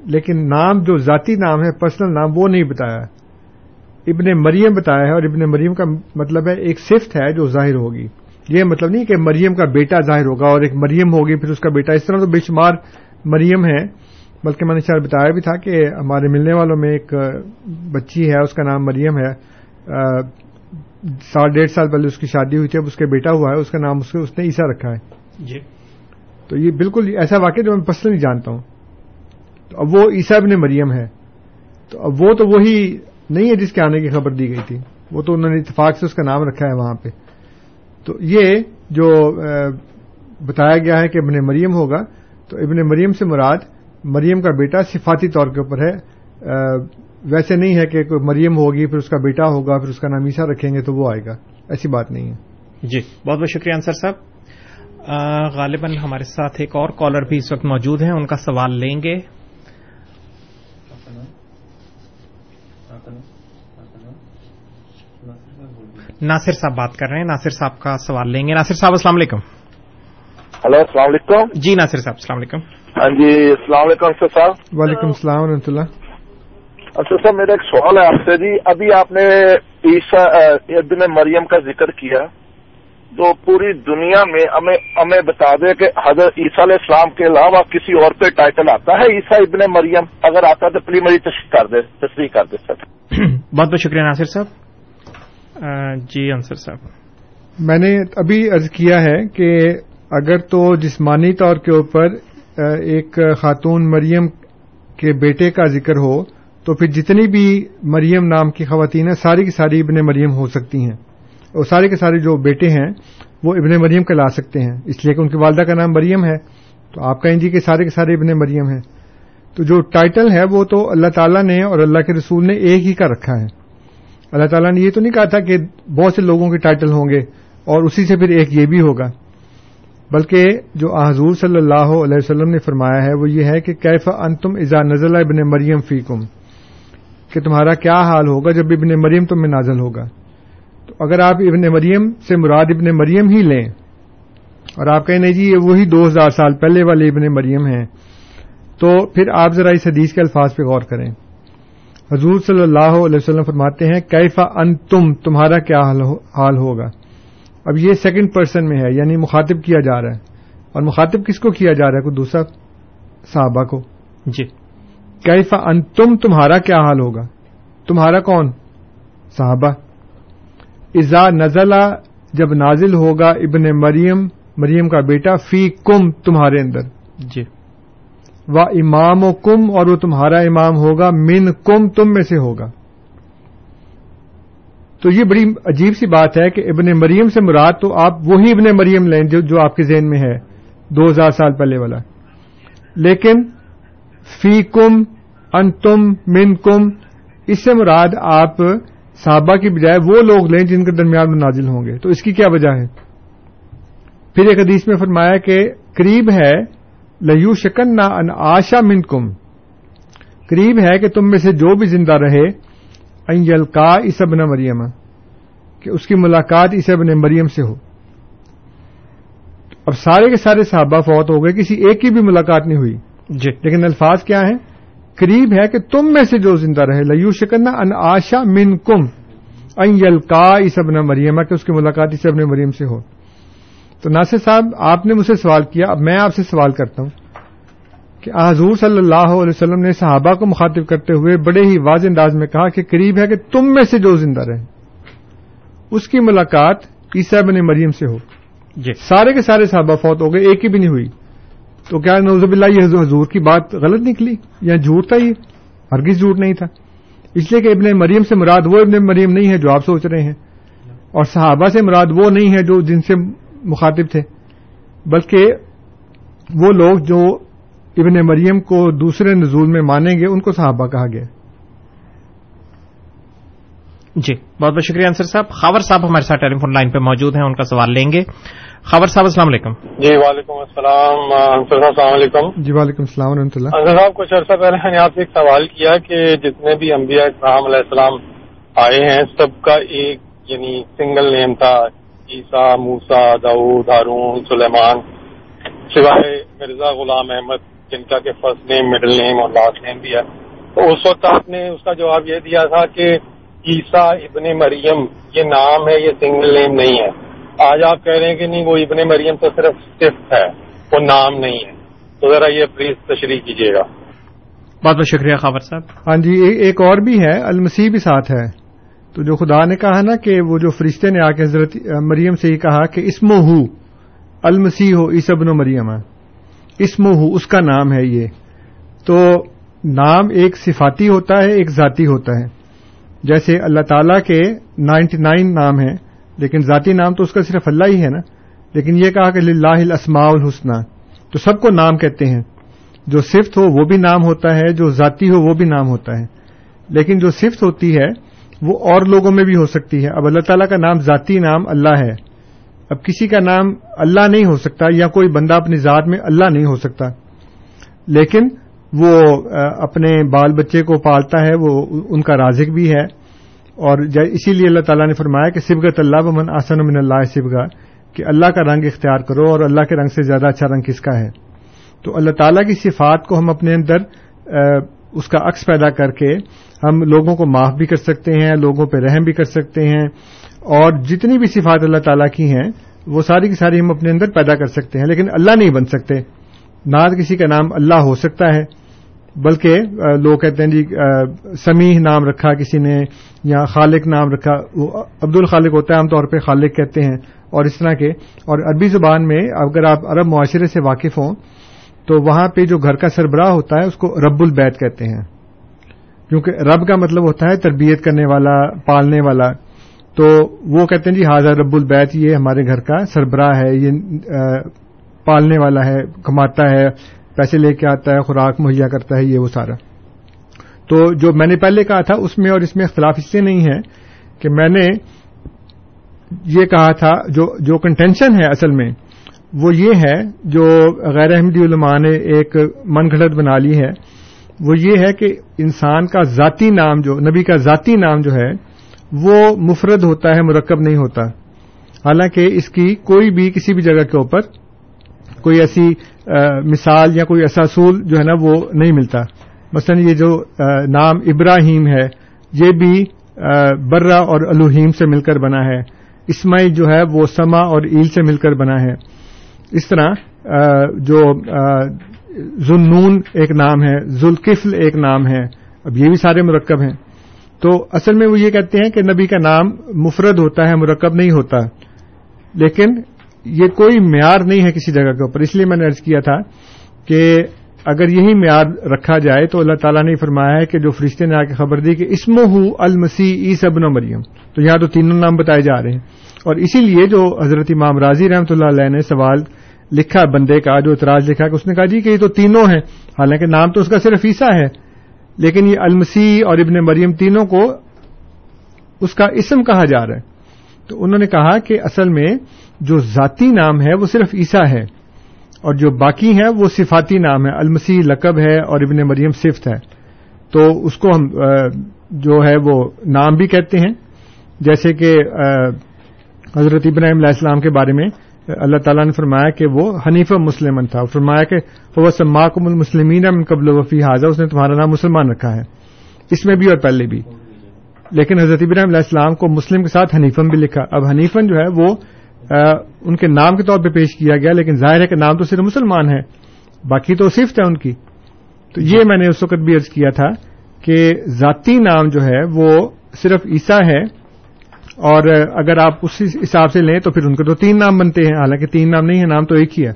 لیکن نام جو ذاتی نام ہے پرسنل نام، وہ نہیں بتایا۔ ابن مریم بتایا ہے اور ابن مریم کا مطلب ہے ایک صفت ہے جو ظاہر ہوگی۔ یہ مطلب نہیں کہ مریم کا بیٹا ظاہر ہوگا اور ایک مریم ہوگی، پھر اس کا بیٹا اس طرح تو بے شمار مریم ہے بلکہ میں نے شاید بتایا بھی تھا کہ ہمارے ملنے والوں میں ایک بچی ہے، اس کا نام مریم ہے۔ سال ڈیڑھ سال پہلے اس کی شادی ہوئی تھی اب اس کا بیٹا ہوا ہے اس کا نام اس نے عیسا رکھا ہے۔ جی۔ تو یہ بالکل ایسا واقع جو میں پرسنلی جانتا ہوں۔ تو اب وہ عیسا ابن مریم ہے۔ تو اب وہ تو وہی نہیں ہے جس کے آنے کی خبر دی گئی تھی۔ وہ تو انہوں نے اتفاق سے اس کا نام رکھا ہے وہاں پہ۔ تو یہ جو بتایا گیا ہے کہ ابن مریم ہوگا تو ابن مریم سے مراد مریم کا بیٹا صفاتی طور کے اوپر ہے ویسے نہیں ہے کہ کوئی مریم ہوگی پھر اس کا بیٹا ہوگا پھر اس کا نام عیسا رکھیں گے تو وہ آئے گا۔ ایسی بات نہیں ہے۔ جی بہت بہت شکریہ انصر صاحب۔ غالباً ہمارے ساتھ ایک اور کالر بھی اس وقت موجود ہیں ان کا سوال لیں گے۔ ناصر صاحب بات کر رہے ہیں ناصر صاحب کا سوال لیں گے۔ ناصر صاحب السلام علیکم۔ ہلو السلام علیکم۔ جی ناصر صاحب السلام علیکم۔ ہاں جی السلام علیکم صاحب۔ وعلیکم السلام و رحمۃ اللہ۔ اچھا سر میرا ایک سوال ہے آپ سے جی۔ ابھی آپ نے عیسا ابن مریم کا ذکر کیا تو پوری دنیا میں ہمیں ہمیں بتا دے کہ حضرت عیسیٰ علیہ السلام کے علاوہ کسی اور پہ ٹائٹل آتا ہے عیسیٰ ابن مریم؟ اگر آتا تو پلی مری تشریح کر دے تصریح کر دے سر۔ (coughs) بہت بہت شکریہ ناصر صاحب۔ جی انصر صاحب۔ میں نے ابھی عرض کیا ہے کہ اگر تو جسمانی طور کے اوپر ایک خاتون مریم کے بیٹے کا ذکر ہو تو پھر جتنی بھی مریم نام کی خواتین ہیں، ساری کی ساری ابن مریم ہو سکتی ہیں۔ اور سارے کے سارے جو بیٹے ہیں، وہ ابن مریم کے لا سکتے ہیں۔ اس لیے کہ ان کی والدہ کا نام مریم ہے۔ تو آپ کہیں جی کہ سارے کے سارے ابن مریم ہیں۔ تو جو ٹائٹل ہے، وہ تو اللہ تعالیٰ نے اور اللہ کے رسول نے ایک ہی کا رکھا ہے۔ اللہ تعالیٰ نے یہ تو نہیں کہا تھا کہ بہت سے لوگوں کے ٹائٹل ہوں گے اور اسی سے پھر ایک یہ بھی ہوگا۔ بلکہ جو حضور صلی اللہ علیہ وسلم نے فرمایا ہے، وہ یہ ہے کہ کیف انتم ازا نزلہ ابن مریم فیکم۔ کہ تمہارا کیا حال ہوگا جب ابن مریم تم میں نازل ہوگا؟ تو اگر آپ ابن مریم سے مراد ابن مریم ہی لیں، اور آپ کہیں نہیں جی یہ وہی دو ہزار سال پہلے والے ابن مریم ہیں، تو پھر آپ ذرا اس حدیث کے الفاظ پہ غور کریں۔ حضور صلی اللہ علیہ وسلم فرماتے ہیں، کیفا ان تم تمہارا کیا حال ہوگا؟ اب یہ سیکنڈ پرسن میں ہے یعنی مخاطب کیا جا رہا ہے۔ اور مخاطب کس کو کیا جا رہا ہے؟ کوئی دوسرا صحابہ کو؟ جی۔ کیفا ان تم تمہارا کیا حال ہوگا؟ تمہارا کون؟ صحابہ۔ ازا نزلہ جب نازل ہوگا ابن مریم مریم کا بیٹا فی کم تمہارے اندر۔ جی۔ و امام و کم اور وہ تمہارا امام ہوگا من کم تم میں سے ہوگا۔ تو یہ بڑی عجیب سی بات ہے کہ ابن مریم سے مراد تو آپ وہی ابن مریم لیں جو جو آپ کے ذہن میں ہے دو ہزار سال پہلے والا۔ لیکن فی کم ان تم من کم اس سے مراد آپ صحابہ کی بجائے وہ لوگ لیں جن کے درمیان میں نازل ہوں گے۔ تو اس کی کیا وجہ ہے؟ پھر ایک حدیث میں فرمایا کہ قریب ہے لیو شکن نہ ان آشا من کم قریب ہے کہ تم میں سے جو بھی زندہ رہے کا اس ابن مریم۔ کہ اس کی ملاقات اس ابن مریم سے ہو۔ اب سارے کے سارے صحابہ فوت ہو گئے کسی ایک کی بھی ملاقات نہیں ہوئی۔ جی۔ لیکن الفاظ کیا ہیں؟ قریب ہے کہ تم میں سے جو زندہ رہے لیو شکن ان آشا من کم کا اس ابن مریم کہ اس کی ملاقات اس ابن مریم سے ہو۔ تو ناصر صاحب آپ نے مجھ سے سوال کیا اب میں آپ سے سوال کرتا ہوں کہ حضور صلی اللہ علیہ وسلم نے صحابہ کو مخاطب کرتے ہوئے بڑے ہی واضح انداز میں کہا کہ قریب ہے کہ تم میں سے جو زندہ رہے اس کی ملاقات عیسیٰ بن مریم سے ہو۔ جی۔ سارے کے سارے صحابہ فوت ہو گئے ایک ہی بھی نہیں ہوئی۔ تو کیا نوزب اللہ یہ حضور کی بات غلط نکلی یا جھوٹ تھا یہ؟ ہرگز جھوٹ نہیں تھا۔ اس لیے کہ ابن مریم سے مراد وہ ابن مریم نہیں ہے جو آپ سوچ رہے ہیں۔ اور صحابہ سے مراد وہ نہیں ہے جو جن سے مخاطب تھے۔ بلکہ وہ لوگ جو ابن مریم کو دوسرے نزول میں مانیں گے، ان کو صحابہ کہا گیا۔ جی بہت بہت شکریہ انصر صاحب۔ خاور صاحب ہمارے ساتھ ٹیلی فون لائن پہ موجود ہیں، ان کا سوال لیں گے۔ خاور صاحب السلام علیکم۔ جی وعلیکم السلام انصر صاحب السلام علیکم۔ جی وعلیکم السلام و رحمۃ اللہ۔ انصر صاحب کچھ عرصہ پہلے میں نے آپ سے ایک سوال کیا کہ جتنے بھی انبیاء اسلام علیہ السلام آئے ہیں سب کا ایک یعنی سنگل نیم تھا۔ عیسیٰ موسا داؤد ہارون سلیمان سوائے مرزا غلام احمد جن کا کہ فرسٹ نیم مڈل نیم اور لاسٹ نیم بھی ہے۔ تو اس وقت آپ نے اس کا جواب یہ دیا تھا کہ عیسیٰ ابن مریم یہ نام ہے یہ سنگل نیم نہیں ہے۔ آج آپ کہہ رہے ہیں کہ نہیں وہ ابن مریم تو صرف صفت ہے وہ نام نہیں ہے۔ تو ذرا یہ پلیز تشریح کیجیے گا۔ بہت بہت شکریہ خاور صاحب۔ ہاں جی ایک اور بھی ہے المسیح بھی ساتھ ہے۔ تو جو خدا نے کہا نا کہ وہ جو فرشتے نے آ کے حضرت مریم سے ہی کہا کہ اسم ہو المسیح ہو عیسب و مریم اسم ہو اس کا نام ہے یہ۔ تو نام ایک صفاتی ہوتا ہے ایک ذاتی ہوتا ہے۔ جیسے اللہ تعالی کے نائنٹی نائن نام ہیں۔ لیکن ذاتی نام تو اس کا صرف اللہ ہی ہے نا؟ لیکن یہ کہا کہ لاہ الاسماء الحسنہ۔ تو سب کو نام کہتے ہیں۔ جو صفت ہو وہ بھی نام ہوتا ہے، جو ذاتی ہو وہ بھی نام ہوتا ہے۔ لیکن جو صفت ہوتی ہے، وہ اور لوگوں میں بھی ہو سکتی ہے۔ اب اللہ تعالیٰ کا نام ذاتی نام اللہ ہے۔ اب کسی کا نام اللہ نہیں ہو سکتا یا کوئی بندہ اپنی ذات میں اللہ نہیں ہو سکتا۔ لیکن وہ اپنے بال بچے کو پالتا ہے، وہ ان کا رازق بھی ہے۔ اور اسی لیے اللہ تعالیٰ نے فرمایا کہ سبگت اللہ من آسن من اللہ سبگا کہ اللہ کا رنگ اختیار کرو اور اللہ کے رنگ سے زیادہ اچھا رنگ کس کا ہے؟ تو اللہ تعالیٰ کی صفات کو ہم اپنے اندر اس کا عکس پیدا کر کے ہم لوگوں کو معاف بھی کر سکتے ہیں، لوگوں پہ رحم بھی کر سکتے ہیں، اور جتنی بھی صفات اللہ تعالیٰ کی ہیں، وہ ساری کی ساری ہم اپنے اندر پیدا کر سکتے ہیں، لیکن اللہ نہیں بن سکتے۔ نہ کسی کا نام اللہ ہو سکتا ہے۔ بلکہ لوگ کہتے ہیں جی سمیح نام رکھا کسی نے یا خالق نام رکھا، وہ عبد الخالق ہوتا ہے عام طور پہ خالق کہتے ہیں، اور اس طرح کے، اور عربی زبان میں اگر آپ عرب معاشرے سے واقف ہوں، تو وہاں پہ جو گھر کا سربراہ ہوتا ہے، اس کو رب البیت کہتے ہیں۔ کیونکہ رب کا مطلب ہوتا ہے تربیت کرنے والا، پالنے والا۔ تو وہ کہتے ہیں جی حاضر رب البیت، یہ ہمارے گھر کا سربراہ ہے، یہ پالنے والا ہے کماتا ہے پیسے لے کے آتا ہے، خوراک مہیا کرتا ہے، یہ وہ سارا۔ تو جو میں نے پہلے کہا تھا، اس میں اور اس میں اختلاف اس سے نہیں ہے کہ میں نے یہ کہا تھا، جو جو کنٹینشن ہے اصل میں، وہ یہ ہے، جو غیر احمدی علماء نے ایک من گھڑت بنا لی ہے، وہ یہ ہے کہ انسان کا ذاتی نام جو، نبی کا ذاتی نام جو ہے، وہ مفرد ہوتا ہے، مرکب نہیں ہوتا۔ حالانکہ اس کی کوئی بھی، کسی بھی جگہ کے اوپر کوئی ایسی مثال یا کوئی ایسا اصول جو ہے نا وہ نہیں ملتا۔ مثلا یہ جو نام ابراہیم ہے، یہ بھی برا اور الوہیم سے مل کر بنا ہے۔ اسماعیل جو ہے وہ سما اور ایل سے مل کر بنا ہے۔ اس طرح جو ذنون ایک نام ہے ذوالقفل ایک نام ہے۔ اب یہ بھی سارے مرکب ہیں۔ تو اصل میں وہ یہ کہتے ہیں کہ نبی کا نام مفرد ہوتا ہے، مرکب نہیں ہوتا۔ لیکن یہ کوئی معیار نہیں ہے کسی جگہ کے اوپر، اس لیے میں نے ارض کیا تھا کہ اگر یہی معیار رکھا جائے تو اللہ تعالیٰ نے فرمایا ہے کہ جو فرشتے نے آ کے خبر دی کہ اسم ہو المسی سبن و مریم، تو یہاں تو تینوں نام بتائے جا رہے ہیں۔ اور اسی لیے جو حضرت امام راضی رحمۃ اللہ علیہ نے سوال لکھا، بندے کا جو اعتراض لکھا کہ اس نے کہا جی کہ یہ تو تینوں ہیں، حالانکہ نام تو اس کا صرف عیسا ہے، لیکن یہ المسی اور ابن مریم تینوں کو اس کا اسم کہا جا رہا ہے۔ تو انہوں نے کہا کہ اصل میں جو ذاتی نام ہے وہ صرف عیسا ہے، اور جو باقی ہیں وہ صفاتی نام ہے۔ المسی لقب ہے اور ابن مریم صفت ہے۔ تو اس کو ہم جو ہے وہ نام بھی کہتے ہیں۔ جیسے کہ حضرت ابراہیم علیہ السلام کے بارے میں اللہ تعالیٰ نے فرمایا کہ وہ حنیف مسلم تھا۔ فرمایا کہ وہ سماکم المسلمین من قبل وفی حاضہ اس نے تمہارا نام مسلمان رکھا ہے۔ اس میں بھی اور پہلے بھی۔ لیکن حضرت ابراہیم علیہ السلام کو مسلم کے ساتھ حنیفم بھی لکھا۔ اب حنیفن جو ہے وہ ان کے نام کے طور پہ پیش کیا گیا لیکن ظاہر ہے کہ نام تو صرف مسلمان ہے باقی تو صفت ہے ان کی۔ تو یہ میں نے اس وقت بھی عرض کیا تھا کہ ذاتی نام جو ہے وہ صرف عیسیٰ ہے اور اگر آپ اس حساب سے لیں تو پھر ان کے تو تین نام بنتے ہیں حالانکہ تین نام نہیں ہے نام تو ایک ہی ہے۔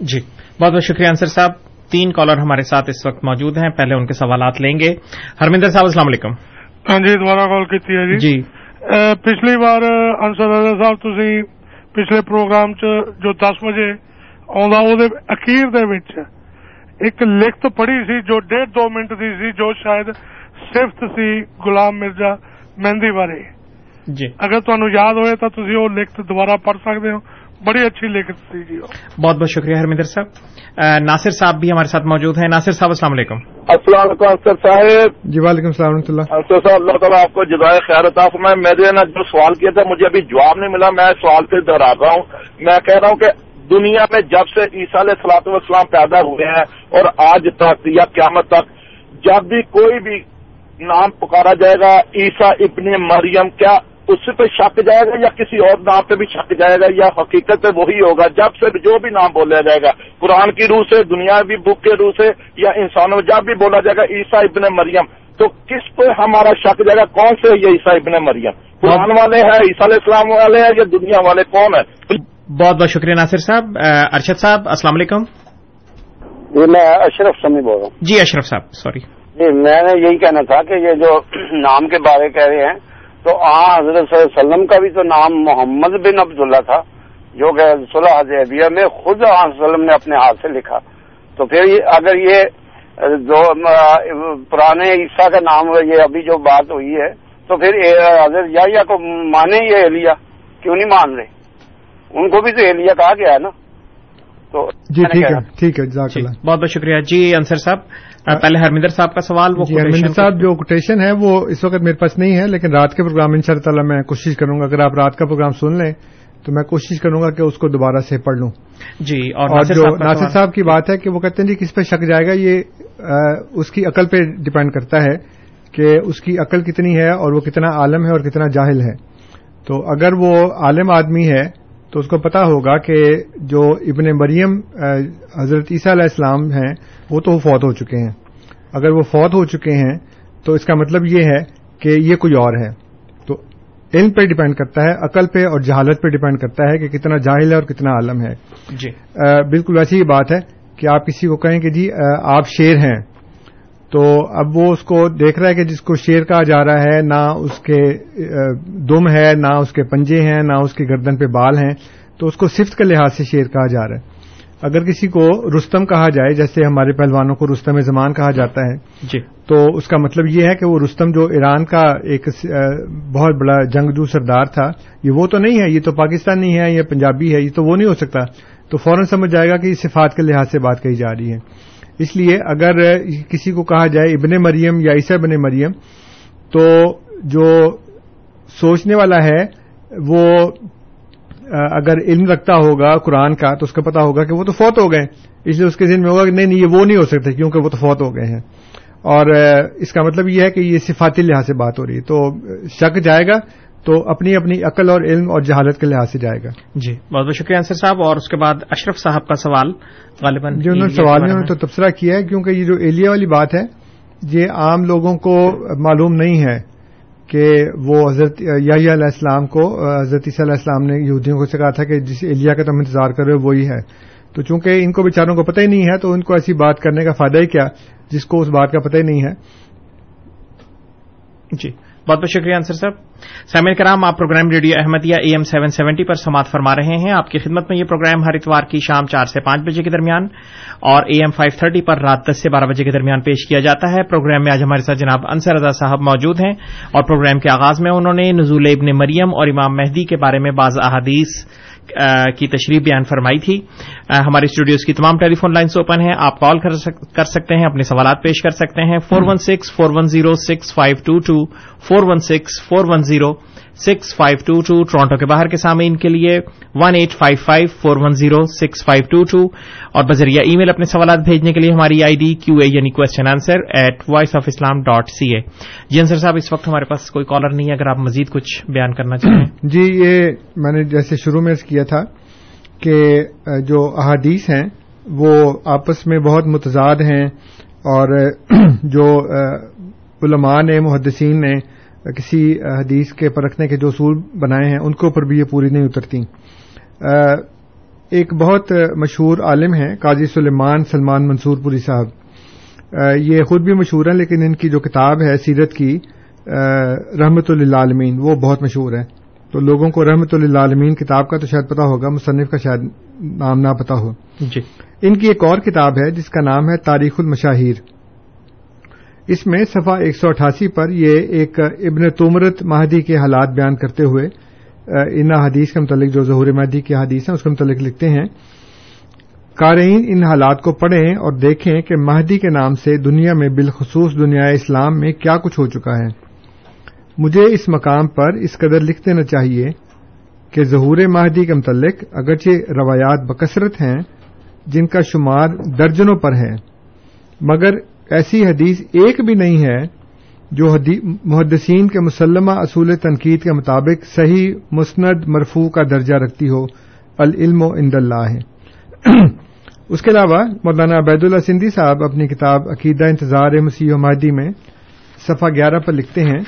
جی۔ بہت بہت شکریہ انصر صاحب۔ تین کالر ہمارے ساتھ اس وقت موجود ہیں پہلے ان کے سوالات لیں گے۔ ہرمندر صاحب السلام علیکم۔ ہاں جی دوبارہ کال کی ہے جی جی۔ پچھلی بار انصر رضا صاحب تھی پچھلے پروگرام چ جو دس بجے آخیر دے ایک لکھت پڑھی سی جو ڈیڑھ دو منٹ دی سی جو شاید صفت سی غلام مرزا مہندی بارے جی اگر تمہیں یاد ہوئے تو تھی وہ لکھت دوبارہ پڑھ سکتے ہو بڑی اچھی تھی جی بہت بہت شکریہ ہرمندر صاحب۔ ناصر صاحب بھی ہمارے ساتھ موجود ہیں۔ ناصر صاحب السلام علیکم۔ السلام علیکم انصر صاحب۔ جی وعلیکم السلام ورحمۃ اللہ۔ انصر صاحب اللہ تعالیٰ آپ کو جزائے خیر عطا فرمائے۔ میں نے جو سوال کیا تھا مجھے ابھی جواب نہیں ملا۔ میں سوال سے دہرا رہا ہوں۔ میں کہہ رہا ہوں کہ دنیا میں جب سے عیسیٰ علیہ سلاط والسلام پیدا ہوئے ہیں اور آج تک یا قیامت تک جب بھی کوئی بھی نام پکارا جائے گا عیسیٰ ابن مریم کیا اس پہ شک جائے گا یا کسی اور نام پہ بھی شک جائے گا یا حقیقت پہ وہی ہوگا جب سے جو بھی نام بولا جائے گا۔ قرآن کی روح سے دنیا بھی بک کے روح سے یا انسانوں جب بھی بولا جائے گا عیسیٰ ابن مریم۔ تو کس پہ ہمارا شک جائے گا؟ کون سے یہ عیسیٰ ابن مریم؟ قرآن والے ہیں عیسیٰ علیہ السلام والے ہیں یا دنیا والے؟ کون ہیں؟ بہت بہت شکریہ ناصر صاحب۔ ارشد صاحب السلام علیکم۔ جی میں اشرف سمی بول رہا ہوں۔ جی اشرف صاحب سوری۔ جی میں نے یہی کہنا تھا کہ یہ جو (clears throat) نام کے بارے کہہ رہے ہیں تو آ حضرت صلی اللہ علیہ وسلم کا بھی تو نام محمد بن عبداللہ تھا جو کہ صلاح حدیبیہ میں خود وسلم نے اپنے ہاتھ سے لکھا۔ تو پھر اگر یہ جو پرانے عیسیٰ کا نام یہ ابھی جو بات ہوئی ہے تو پھر حضرت یا کو مانے یہ ایلیا کیوں نہیں مان رہے؟ ان کو بھی تو ایلیا کہا گیا ہے نا؟ تو جی ٹھیک ہے ٹھیک ہے بہت بہت شکریہ۔ جی انصر صاحب پہلے ہرمندر صاحب کا سوال وہ جی ہرمندر صاحب جو کوٹیشن ہے وہ اس وقت میرے پاس نہیں ہے لیکن رات کے پروگرام ان شاء اللہ میں کوشش کروں گا۔ اگر آپ رات کا پروگرام سن لیں تو میں کوشش کروں گا کہ اس کو دوبارہ سے پڑھ لوں۔ جی اور جو ناصر صاحب کی بات ہے کہ وہ کہتے ہیں جی کس پہ شک جائے گا یہ اس کی عقل پہ ڈپینڈ کرتا ہے کہ اس کی عقل کتنی ہے اور وہ کتنا عالم ہے اور کتنا جاہل ہے۔ تو اگر وہ عالم آدمی ہے تو اس کو پتا ہوگا کہ جو ابن مریم حضرت عیسیٰ علیہ السلام ہیں وہ تو فوت ہو چکے ہیں۔ اگر وہ فوت ہو چکے ہیں تو اس کا مطلب یہ ہے کہ یہ کوئی اور ہے۔ تو علم پہ ڈپینڈ کرتا ہے عقل پہ اور جہالت پہ ڈپینڈ کرتا ہے کہ کتنا جاہل ہے اور کتنا عالم ہے۔ جی۔ بالکل ویسی ہی بات ہے کہ آپ کسی کو کہیں کہ جی آپ شیر ہیں۔ تو اب وہ اس کو دیکھ رہا ہے کہ جس کو شیر کہا جا رہا ہے نہ اس کے دم ہے نہ اس کے پنجے ہیں نہ اس کی گردن پہ بال ہیں تو اس کو صفت کے لحاظ سے شیر کہا جا رہا ہے۔ اگر کسی کو رستم کہا جائے جیسے ہمارے پہلوانوں کو رستم زمان کہا جاتا ہے جی۔ تو اس کا مطلب یہ ہے کہ وہ رستم جو ایران کا ایک بہت بڑا جنگجو سردار تھا یہ وہ تو نہیں ہے یہ تو پاکستانی ہے یہ پنجابی ہے یہ تو وہ نہیں ہو سکتا۔ تو فوراً سمجھ جائے گا کہ یہ صفات کے لحاظ سے بات کہی جا رہی ہے۔ اس لیے اگر کسی کو کہا جائے ابن مریم یا عیسیٰ ابن مریم، تو جو سوچنے والا ہے، وہ اگر علم رکھتا ہوگا قرآن کا، تو اس کو پتا ہوگا کہ وہ تو فوت ہو گئے اس لیے اس کے ذہن میں ہوگا کہ نہیں نہیں، یہ وہ نہیں ہو سکتے کیونکہ وہ تو فوت ہو گئے ہیں۔ اور اس کا مطلب یہ ہے کہ یہ صفاتی لحاظ سے بات ہو رہی ہے۔ تو شک جائے گا تو اپنی اپنی عقل اور علم اور جہالت کے لحاظ سے جائے گا۔ جی بہت بہت شکریہ انصر صاحب اور اس کے بعد اشرف صاحب کا سوال غالباً جو انہوں نے سوال میں تو تبصرہ کیا ہے کیونکہ یہ جو ایلیا والی بات ہے یہ عام لوگوں کو معلوم نہیں ہے کہ وہ حضرت یا علیہ السلام کو حضرت عیسیٰ علیہ السلام نے یہودیوں کو کہا تھا کہ جس ایلیا کا تم انتظار کر رہے ہو وہی ہے۔ تو چونکہ ان کو بیچاروں کو پتہ ہی نہیں ہے تو ان کو ایسی بات کرنے کا فائدہ ہی کیا جس کو اس بات کا پتہ ہی نہیں ہے۔ جی۔ بہت بہت شکریہ انصر صاحب۔ سامع کرام، آپ programme radio Ahmadiyya AM seven seventy seventy پر سماعت فرما رہے ہیں۔ آپ کی خدمت میں یہ پروگرام ہر اتوار کی شام چار سے پانچ بجے کے درمیان اور اے ایم فائیو تھرٹی پر رات دس سے بارہ بجے کے درمیان پیش کیا جاتا ہے۔ پروگرام میں آج ہمارے ساتھ جناب انصر رضا صاحب موجود ہیں اور پروگرام کے آغاز میں انہوں نے نزول ابن مریم اور امام مہدی کے بارے میں بعض احادیث کی تشریح بیان فرمائی تھی۔ ہماری اسٹوڈیوز کی تمام ٹیلی فون لائنس اوپن ہیں۔ آپ کال کر سکتے ہیں اپنے سوالات پیش کر سکتے ہیں۔ Four one six four one zero six five two two four one six four one zero. Six five two two Toronto کے باہر کے سامعین کے لیے one eight five five four one zero six five two two اور بذریعہ ای میل اپنے سوالات بھیجنے کے لیے ہماری آئی ڈی کیو اے یعنی question answer at Voice of Islam dot C A جی انصر صاحب، اس وقت ہمارے پاس کوئی کالر نہیں ہے، اگر آپ مزید کچھ بیان کرنا چاہیں۔ (coughs) جی یہ میں نے جیسے شروع میں کیا تھا کہ جو احادیث ہیں، وہ آپس میں بہت متضاد ہیں اور (coughs) جو علماء نے، محدثین نے کسی حدیث کے پرکھنے کے جو اصول بنائے ہیں ان کے اوپر بھی یہ پوری نہیں اترتی ایک بہت مشہور عالم ہیں قاضی سلیمان سلمان منصور پوری صاحب۔ یہ خود بھی مشہور ہیں لیکن ان کی جو کتاب ہے سیرت کی رحمت للعالمین وہ بہت مشہور ہے۔ تو لوگوں کو رحمت للعالمین کتاب کا تو شاید پتا ہوگا مصنف کا شاید نام نہ پتا ہو۔ جی۔ ان کی ایک اور کتاب ہے جس کا نام ہے تاریخ المشاہیر۔ اس میں صفحہ ایک سو اٹھاسی پر یہ ایک ابن تومرت مہدی کے حالات بیان کرتے ہوئے ان حدیث کے متعلق جو ظہور مہدی کی حدیث ہیں، اس کے متعلق لکھتے ہیں، قارئین ان حالات کو پڑھیں اور دیکھیں کہ مہدی کے نام سے دنیا میں بالخصوص دنیا اسلام میں کیا کچھ ہو چکا ہے۔ مجھے اس مقام پر اس قدر لکھ دینا چاہیے کہ ظہور مہدی کے متعلق اگرچہ روایات بکثرت ہیں، جن کا شمار درجنوں پر ہے، مگر ایسی حدیث ایک بھی نہیں ہے جو محدثین کے مسلمہ اصول تنقید کے مطابق صحیح مسند مرفوع کا درجہ رکھتی ہو، العلم و اند اللہ ہے۔ (clears throat) اس کے علاوہ، مولانا عبید اللہ سندھی صاحب اپنی کتاب عقیدہ انتظار مسیح و مہدی میں صفحہ گیارہ پر لکھتے ہیں،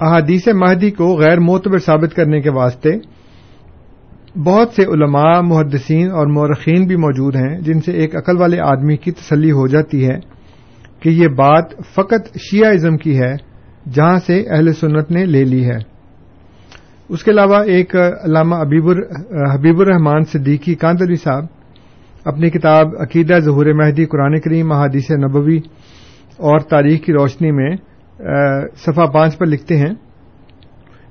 احادیث مہدی کو غیر معتبر ثابت کرنے کے واسطے بہت سے علماء، محدثین اور مورخین بھی موجود ہیں جن سے ایک عقل والے آدمی کی تسلی ہو جاتی ہے کہ یہ بات فقط شیعہ ازم کی ہے، جہاں سے اہل سنت نے لے لی ہے۔ اس کے علاوہ ایک علامہ حبیب الرحمان صدیقی کاندری صاحب اپنی کتاب عقیدہ ظہور مہدی، قرآن کریم، احادیث نبوی اور تاریخ کی روشنی میں صفحہ پانچ پر لکھتے ہیں،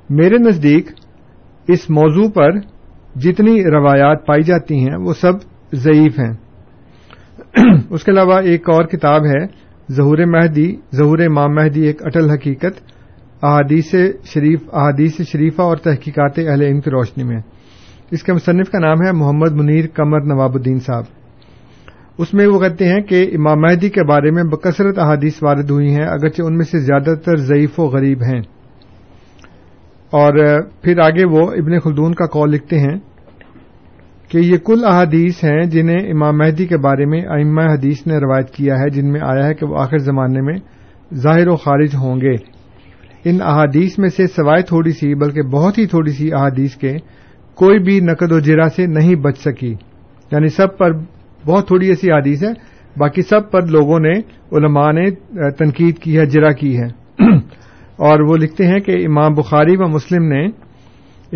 میرے نزدیک اس موضوع پر جتنی روایات پائی جاتی ہیں، وہ سب ضعیف ہیں۔ (clears throat) اس کے علاوہ ایک اور کتاب ہے، ظہور مہدی، ظہور امام مہدی ایک اٹل حقیقت، احادیث شریف، احادیث شریفہ اور تحقیقات اہل علم کی روشنی میں۔ اس کے مصنف کا نام ہے محمد منیر قمر نواب الدین صاحب۔ اس میں وہ کہتے ہیں کہ امام مہدی کے بارے میں بکثرت احادیث وارد ہوئی ہیں، اگرچہ ان میں سے زیادہ تر ضعیف و غریب ہیں۔ اور پھر آگے وہ ابن خلدون کا کال لکھتے ہیں کہ یہ کل احادیث ہیں جنہیں امام مہدی کے بارے میں ائمہ حدیث نے روایت کیا ہے، جن میں آیا ہے کہ وہ آخر زمانے میں ظاہر و خارج ہوں گے۔ ان احادیث میں سے سوائے تھوڑی سی بلکہ بہت ہی تھوڑی سی احادیث کے کوئی بھی نقد و جرا سے نہیں بچ سکی۔ یعنی سب پر بہت تھوڑی ایسی حدیث ہے، باقی سب پر لوگوں نے، علماء نے تنقید کی ہے، جرا کی ہے۔ اور وہ لکھتے ہیں کہ امام بخاری و مسلم نے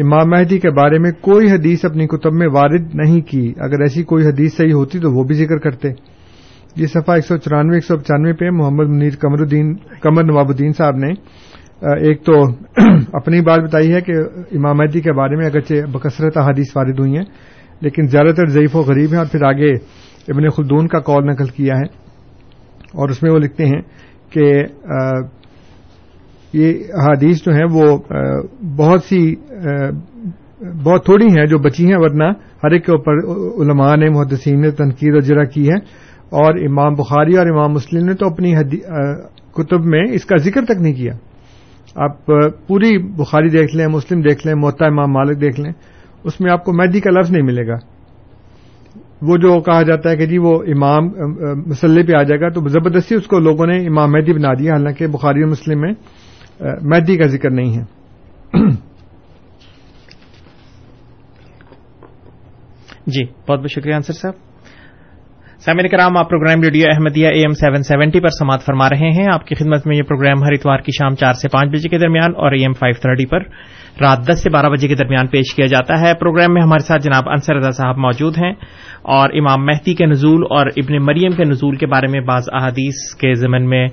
امام مہدی کے بارے میں کوئی حدیث اپنی کتب میں وارد نہیں کی۔ اگر ایسی کوئی حدیث صحیح ہوتی تو وہ بھی ذکر کرتے۔ یہ صفحہ ایک سو چورانوے، ایک سو پچانوے پہ محمد منیر قمر الدین قمر نواب الدین صاحب نے ایک تو (clears throat) اپنی بات بتائی ہے کہ امام مہدی کے بارے میں اگرچہ بکثرت حادیث وارد ہوئی ہیں، لیکن زیادہ تر ضعیف و غریب ہیں اور پھر آگے ابن خلدون کا کال نقل کیا ہے۔ اور اس میں وہ لکھتے ہیں کہ یہ حادیث جو ہیں وہ بہت سی بہت تھوڑی ہیں جو بچی ہیں، ورنہ ہر ایک کے اوپر علماء نے، محدثین نے تنقید و جرا کی ہے اور امام بخاری اور امام مسلم نے تو اپنی کتب میں اس کا ذکر تک نہیں کیا۔ آپ پوری بخاری دیکھ لیں، مسلم دیکھ لیں محتا امام مالک دیکھ لیں، اس میں آپ کو مہدی کا لفظ نہیں ملے گا۔ وہ جو کہا جاتا ہے کہ جی وہ امام مسلح پہ آ جائے گا، تو زبردستی اس کو لوگوں نے امام مہدی بنا دیا، حالانکہ بخاری اور مسلم میں مہدی کا ذکر نہیں ہے۔ (coughs) جی بہت بہت شکریہ انصر صاحب۔ سامع کرام، آپ programme radio Ahmadiyya AM seven seventy seventy پر سماعت فرما رہے ہیں۔ آپ کی خدمت میں یہ پروگرام ہر اتوار کی شام چار سے پانچ بجے کے درمیان اور اے ایم فائیو تھرٹی پر رات دس سے بارہ بجے کے درمیان پیش کیا جاتا ہے۔ پروگرام میں ہمارے ساتھ جناب انصر رضا صاحب موجود ہیں اور امام مہدی کے نزول اور ابن مریم کے نزول کے بارے میں بعض احادیث کے ضمن میں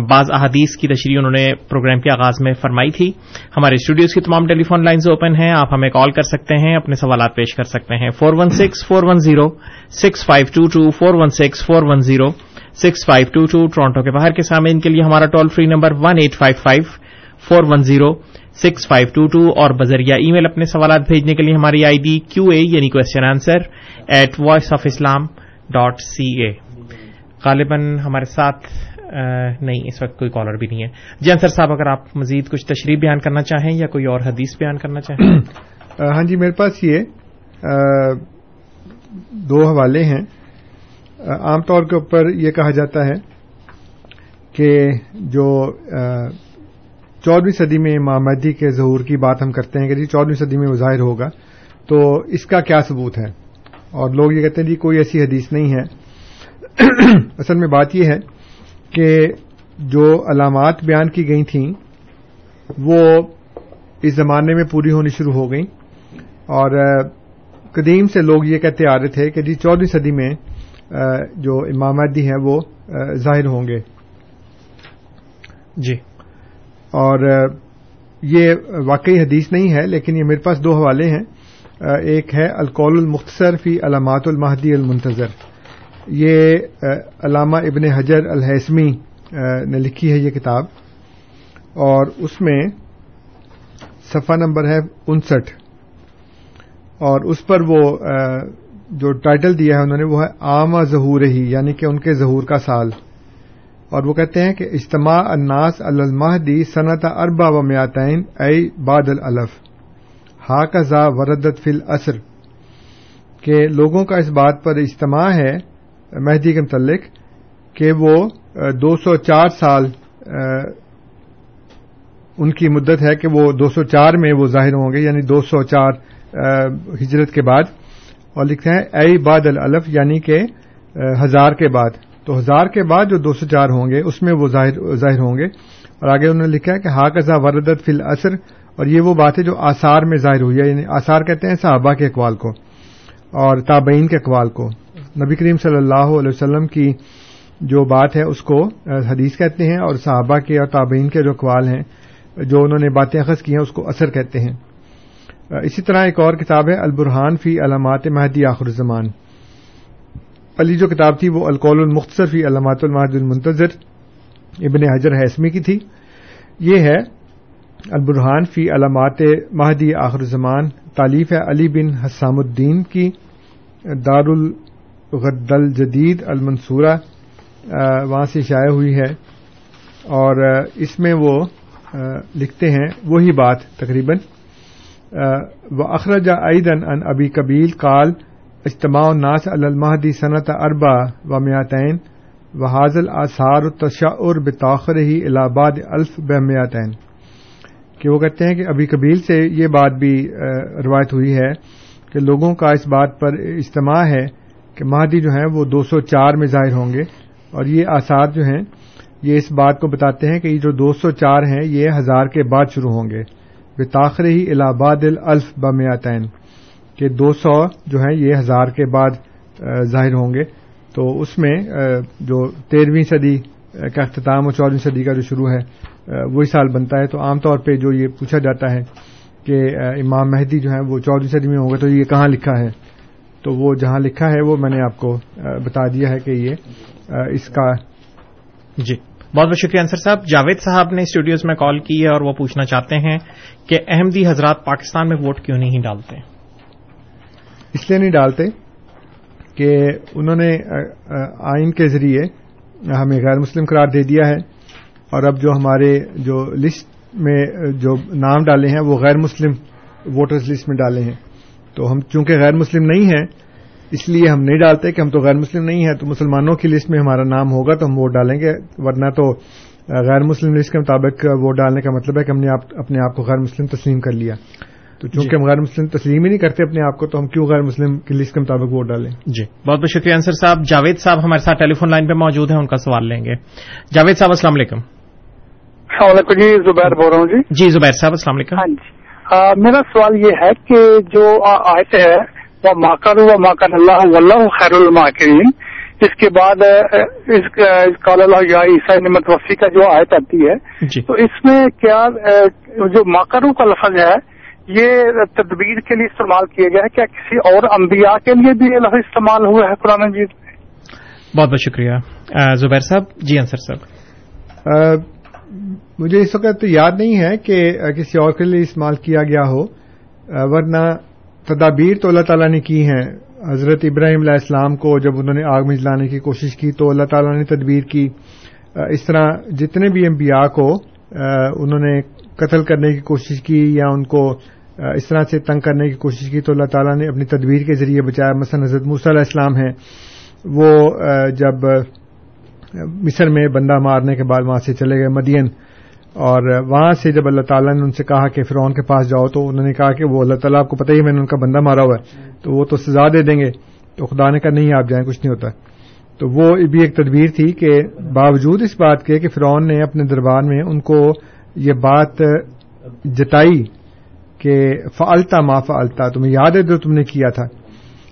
بعض احادیث کی تشریح انہوں نے پروگرام کے آغاز میں فرمائی تھی۔ ہمارے اسٹوڈیوز کی تمام ٹیلی فون لائنز اوپن ہیں، آپ ہمیں کال کر سکتے ہیں، اپنے سوالات پیش کر سکتے ہیں۔ Four one six four one zero six five two two four one six four one zero six five two two Toronto کے باہر کے سامنے۔ ان کے لیے ہمارا toll free number one eight five five four one zero six five two two اور بذریعہ ای میل اپنے سوالات بھیجنے کے لیے ہماری آئی ڈی کیو اے یعنی question answer at Voice of Islam dot C A غالباً ہمارے ساتھ نہیں، اس وقت کوئی کالر بھی نہیں ہے۔ جی انصر صاحب، اگر آپ مزید کچھ تشریح بیان کرنا چاہیں یا کوئی اور حدیث بیان کرنا چاہیں۔ (clears throat) ہاں جی میرے پاس یہ دو حوالے ہیں۔ عام طور کے اوپر یہ کہا جاتا ہے کہ جو چودہویں صدی میں امام مہدی کے ظہور کی بات ہم کرتے ہیں کہ جی چودہویں صدی میں وہ ظاہر ہوگا، تو اس کا کیا ثبوت ہے؟ اور لوگ یہ کہتے ہیں جی کوئی ایسی حدیث نہیں ہے۔ (clears throat) اصل میں بات یہ ہے کہ جو علامات بیان کی گئی تھیں وہ اس زمانے میں پوری ہونی شروع ہو گئیں۔ اور قدیم سے لوگ یہ کہتے آ رہے تھے کہ جی چودہویں صدی میں جو امام مہدی ہیں وہ ظاہر ہوں گے۔ جی۔ اور یہ واقعی حدیث نہیں ہے لیکن یہ میرے پاس دو حوالے ہیں۔ ایک ہے القول المختصر فی علامات المہدی المنتظر۔ یہ علامہ ابن حجر الحسمی نے لکھی ہے یہ کتاب اور اس میں صفحہ نمبر ہے انسٹھ اور اس پر وہ جو ٹائٹل دیا ہے انہوں نے وہ ہے عام ظہور ہی یعنی کہ ان کے ظہور کا سال اور وہ کہتے ہیں کہ اجتماع الناس المہدی صنعت اربا و میاتین اے باد الف ہا کا ذا وردت فل اثر کہ لوگوں کا اس بات پر اجتماع ہے مہدی کے متعلق کہ وہ دو سو چار سال ان کی مدت ہے کہ وہ دو سو چار میں وہ ظاہر ہوں گے یعنی دو سو چار ہجرت کے بعد۔ اور لکھتے ہیں، اے باد الف یعنی کہ ہزار کے بعد۔ تو ہزار کے بعد جو دو سو چار ہوں گے، اس میں وہ ظاہر ہوں گے۔ اور آگے انہوں نے لکھا ہے کہ ہاکزا وردت فل اثر اور یہ وہ بات ہے جو آثار میں ظاہر ہوئی ہے یعنی آثار کہتے ہیں صحابہ کے اقوال کو اور تابعین کے اقوال کو۔ نبی کریم صلی اللہ علیہ وسلم کی جو بات ہے، اس کو حدیث کہتے ہیں اور صحابہ کے اور تابعین کے جو اقوال ہیں، جو انہوں نے باتیں اخذ کی ہیں، اس کو اثر کہتے ہیں۔ اسی طرح ایک اور کتاب ہے البرحان فی علامات مہدی آخر الزمان۔ علی جو کتاب تھی، وہ القول المختصر فی علامات المہد المنتظر، ابن حجر حسمی کی تھی۔ یہ ہے البرحان فی علامات مہدی آخر الزمان تعلیف ہے علی بن حسام الدین کی دار الغد الجدید المنصورہ وہاں سے شائع ہوئی ہے۔ اور اس میں وہ لکھتے ہیں وہی بات تقریباً۔ و اخرجہ عیدن ان ابی کبیل کال اجتماع الناس المہدی صنعت اربا و میاتین و حاضل آثار تشعر بتاخر ہی الہباد الف بمیاتین کہ وہ کہتے ہیں کہ ابھی کبیل سے یہ بات بھی روایت ہوئی ہے کہ لوگوں کا اس بات پر اجتماع ہے کہ مہدی جو ہیں وہ دو سو چار میں ظاہر ہوں گے اور یہ آثار جو ہیں، یہ اس بات کو بتاتے ہیں کہ یہ جو دو سو چار ہیں، یہ ہزار کے بعد شروع ہوں گے۔ بے تاخر ہی الہ آباد الف بمیاتین کہ دو سو جو ہیں، یہ ہزار کے بعد ظاہر ہوں گے۔ تو اس میں جو تیرہویں صدی کا اختتام اور چودہویں صدی کا جو شروع ہے وہی سال بنتا ہے۔ تو عام طور پہ جو یہ پوچھا جاتا ہے کہ امام مہدی جو ہے وہ چودہویں صدی میں ہوں گے، تو یہ کہاں لکھا ہے؟ تو وہ جہاں لکھا ہے وہ میں نے آپ کو بتا دیا ہے کہ یہ اس کا جی۔ بہت بہت شکریہ انصر صاحب۔ جاوید صاحب نے اسٹوڈیوز میں کال کی ہے اور وہ پوچھنا چاہتے ہیں کہ احمدی حضرات پاکستان میں ووٹ کیوں نہیں ڈالتے؟ اس لیے نہیں ڈالتے کہ انہوں نے آئین کے ذریعے ہمیں غیر مسلم قرار دے دیا ہے اور اب جو ہمارے جو لسٹ میں جو نام ڈالے ہیں وہ غیر مسلم ووٹرز لسٹ میں ڈالے ہیں۔ تو ہم چونکہ غیر مسلم نہیں ہیں اس لیے ہم نہیں ڈالتے کہ ہم تو غیر مسلم نہیں ہیں تو مسلمانوں کی لسٹ میں ہمارا نام ہوگا تو ہم ووٹ ڈالیں گے ورنہ تو غیر مسلم لسٹ کے مطابق ووٹ ڈالنے کا مطلب ہے کہ ہم نے اپنے آپ کو غیر مسلم تسلیم کر لیا۔ تو چونکہ جی ہم غیر مسلم تسلیم ہی نہیں کرتے اپنے آپ کو تو ہم کیوں غیر مسلم کی لسٹ کے مطابق ووٹ ڈالیں؟ جی۔ بہت بہت شکریہ انصر صاحب۔ جاوید صاحب ہمارے ساتھ ٹیلی فون لائن پہ موجود ہیں ان کا سوال لیں گے۔ جاوید صاحب السلام علیکم۔ السلام علیکم جی زبیر بول رہا ہوں جی۔ جی زبیر صاحب السلام علیکم۔ ہاں جی۔ میرا سوال یہ ہے کہ جو آیت ہے وہ ماکر و ماکر اللہ اللہ خیر الماکرین۔ اس کے بعد کال اللہ یا عیسائی نمت وفی کا جو آیت آتی ہے۔ جی۔ تو اس میں کیا جو ماکرو کا لفظ ہے یہ تدبیر کے لیے استعمال کیا گیا ہے؟ کیا کسی اور انبیاء کے لیے بھی یہ لفظ استعمال ہوا ہے قرآن مجید؟ بہت بہت شکریہ۔ زبیر صاحب جی انصر صاحب۔ مجھے اس وقت یاد نہیں ہے کہ کسی اور کے لیے استعمال کیا گیا ہو ورنہ تدابیر تو اللہ تعالیٰ نے کی ہیں۔ حضرت ابراہیم علیہ السلام کو جب انہوں نے آگ میں جلانے کی کوشش کی تو اللہ تعالیٰ نے تدبیر کی۔ اس طرح جتنے بھی انبیاء کو انہوں نے قتل کرنے کی کوشش کی یا ان کو اس طرح سے تنگ کرنے کی کوشش کی تو اللہ تعالیٰ نے اپنی تدبیر کے ذریعے بچایا۔ مثلا حضرت موسیٰ علیہ السلام ہیں۔ وہ جب مصر میں بندہ مارنے کے بعد وہاں سے چلے گئے مدین اور وہاں سے جب اللہ تعالیٰ نے ان سے کہا کہ فرعون کے پاس جاؤ تو انہوں نے کہا کہ وہ اللہ تعالیٰ آپ کو پتہ ہی میں نے ان کا بندہ مارا ہوا ہے، تو وہ تو سزا دے دیں گے، تو خدا نے کہا نہیں، آپ جائیں، کچھ نہیں ہوتا۔ تو وہ بھی ایک تدبیر تھی کہ باوجود اس بات کے کہ فرعون نے اپنے دربار میں ان کو یہ بات جتائی کہ فعلتا ما فعلتا، تمہیں یاد ہے جو تم نے کیا تھا۔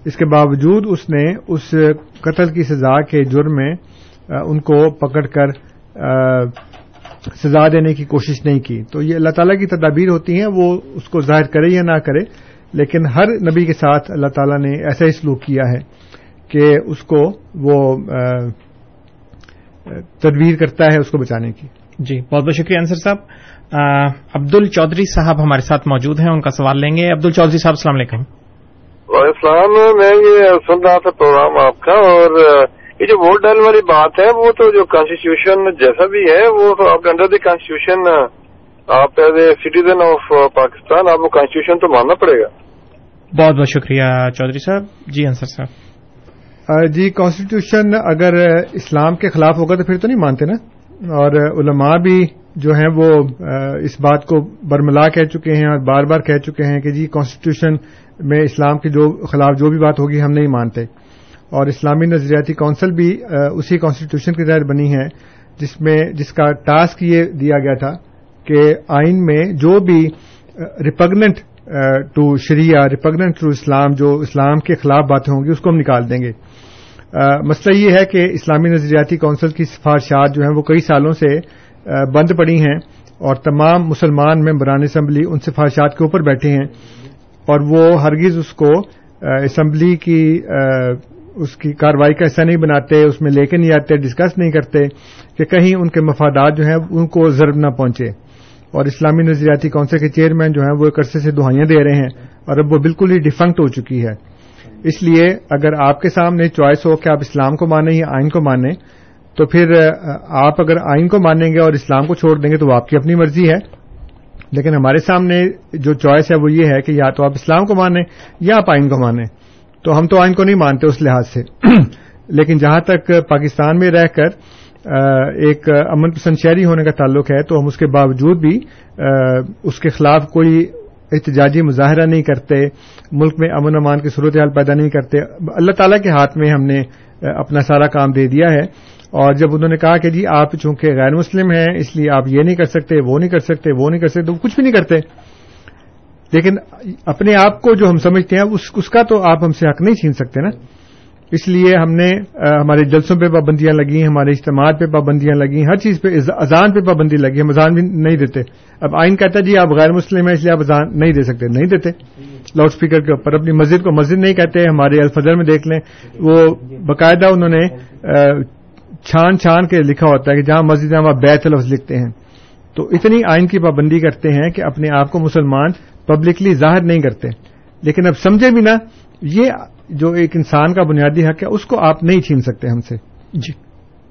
اس کے باوجود اس نے اس قتل کی سزا کے جرم میں ان کو پکڑ کر سزا دینے کی کوشش نہیں کی۔ تو یہ اللہ تعالیٰ کی تدابیر ہوتی ہیں وہ اس کو ظاہر کرے یا نہ کرے لیکن ہر نبی کے ساتھ اللہ تعالیٰ نے ایسا ہی سلوک کیا ہے کہ اس کو وہ تدبیر کرتا ہے اس کو بچانے کی۔ جی بہت بہت شکریہ انصر صاحب۔ عبد ال چودھری صاحب ہمارے ساتھ موجود ہیں ان کا سوال لیں گے۔ عبد ال چودھری صاحب السلام علیکم۔ وعلیکم السلام میں یہ سن رہا تھا پروگرام آپ کا اور یہ جو ووٹ ڈالنے والی بات ہے وہ تو جو کانسٹیٹیوشن جیسا بھی ہے وہ تو آپ انڈر دی کانسٹیٹیوشن آپ as a citizen of Pakistan آپ کو کانسٹیٹیوشن تو ماننا پڑے گا۔ بہت بہت شکریہ چودھری صاحب۔ جی انصر صاحب۔ جی کانسٹیٹیوشن اگر اسلام کے خلاف ہوگا تو پھر تو نہیں مانتے نا؟ اور علماء بھی جو ہیں وہ اس بات کو برملا کہہ چکے ہیں اور بار بار کہہ چکے ہیں کہ جی کانسٹیٹیوشن میں اسلام کے جو خلاف جو بھی بات ہوگی ہم نہیں مانتے۔ اور اسلامی نظریاتی کونسل بھی اسی کانسٹیٹیوشن کے تحت بنی ہے، جس میں، جس کا ٹاسک یہ دیا گیا تھا کہ آئین میں جو بھی ریپگنٹ ٹو شریعہ ریپگنٹ ٹو اسلام، جو اسلام کے خلاف باتیں ہوں گی، اس کو ہم نکال دیں گے۔ مسئلہ یہ ہے کہ اسلامی نظریاتی کونسل کی سفارشات جو ہیں، وہ کئی سالوں سے بند پڑی ہیں اور تمام مسلمان ممبران اسمبلی ان سفارشات کے اوپر بیٹھے ہیں اور وہ ہرگز اس کو اسمبلی کی اس کی کاروائی کا حصہ نہیں بناتے، اس میں لے کے نہیں آتے ڈسکس نہیں کرتے کہ کہیں ان کے مفادات جو ہیں ان کو ضرب نہ پہنچے۔ اور اسلامی نظریاتی کونسل کے چیئرمین جو ہیں وہ ایک عرصے سے دہائیاں دے رہے ہیں اور اب وہ بالکل ہی ڈیفنکٹ ہو چکی ہے۔ اس لیے اگر آپ کے سامنے چوائس ہو کہ آپ اسلام کو مانیں یا آئین کو مانیں، تو پھر آپ اگر آئین کو مانیں گے اور اسلام کو چھوڑ دیں گے تو وہ آپ کی اپنی مرضی ہے۔ لیکن ہمارے سامنے جو چوائس ہے وہ یہ ہے کہ یا تو آپ اسلام کو مانیں یا آپ آئین کو مانیں۔ تو ہم تو آئین کو نہیں مانتے اس لحاظ سے۔ (clears throat) لیکن جہاں تک پاکستان میں رہ کر ایک امن پسند شہری ہونے کا تعلق ہے، تو ہم اس کے باوجود بھی اس کے خلاف کوئی احتجاجی مظاہرہ نہیں کرتے، ملک میں امن امان کی صورتحال پیدا نہیں کرتے۔ اللہ تعالیٰ کے ہاتھ میں ہم نے اپنا سارا کام دے دیا ہے۔ اور جب انہوں نے کہا کہ جی آپ چونکہ غیر مسلم ہیں، اس لیے آپ یہ نہیں کر سکتے، وہ نہیں کر سکتے، وہ نہیں کر سکتے، تو کچھ بھی نہیں کرتے۔ لیکن اپنے آپ کو جو ہم سمجھتے ہیں، اس کا تو آپ ہم سے حق نہیں چھین سکتے نا۔ اس لیے ہم نے ہمارے جلسوں پہ پابندیاں لگی ہمارے اجتماعات پہ پابندیاں لگی ہر چیز پہ اذان پہ پابندی لگی، ہم اذان بھی نہیں دیتے۔ اب آئین کہتا ہے جی آپ غیر مسلم ہیں، اس لیے آپ اذان نہیں دے سکتے، نہیں دیتے۔ لاؤڈ اسپیکر کے اوپر، اپنی مسجد کو مسجد نہیں کہتے، ہمارے الفظر میں دیکھ لیں۔ وہ باقاعدہ انہوں نے چھان چھان کے لکھا ہوتا ہے کہ جہاں مسجد ہے وہاں بیت لفظ لکھتے ہیں۔ تو اتنی آئین کی پابندی کرتے ہیں کہ اپنے آپ کو مسلمان پبلکلی ظاہر نہیں کرتے۔ لیکن اب سمجھے بھی نا یہ جو ایک انسان کا بنیادی حق ہے اس کو آپ نہیں چھین سکتے ہم سے۔ جی۔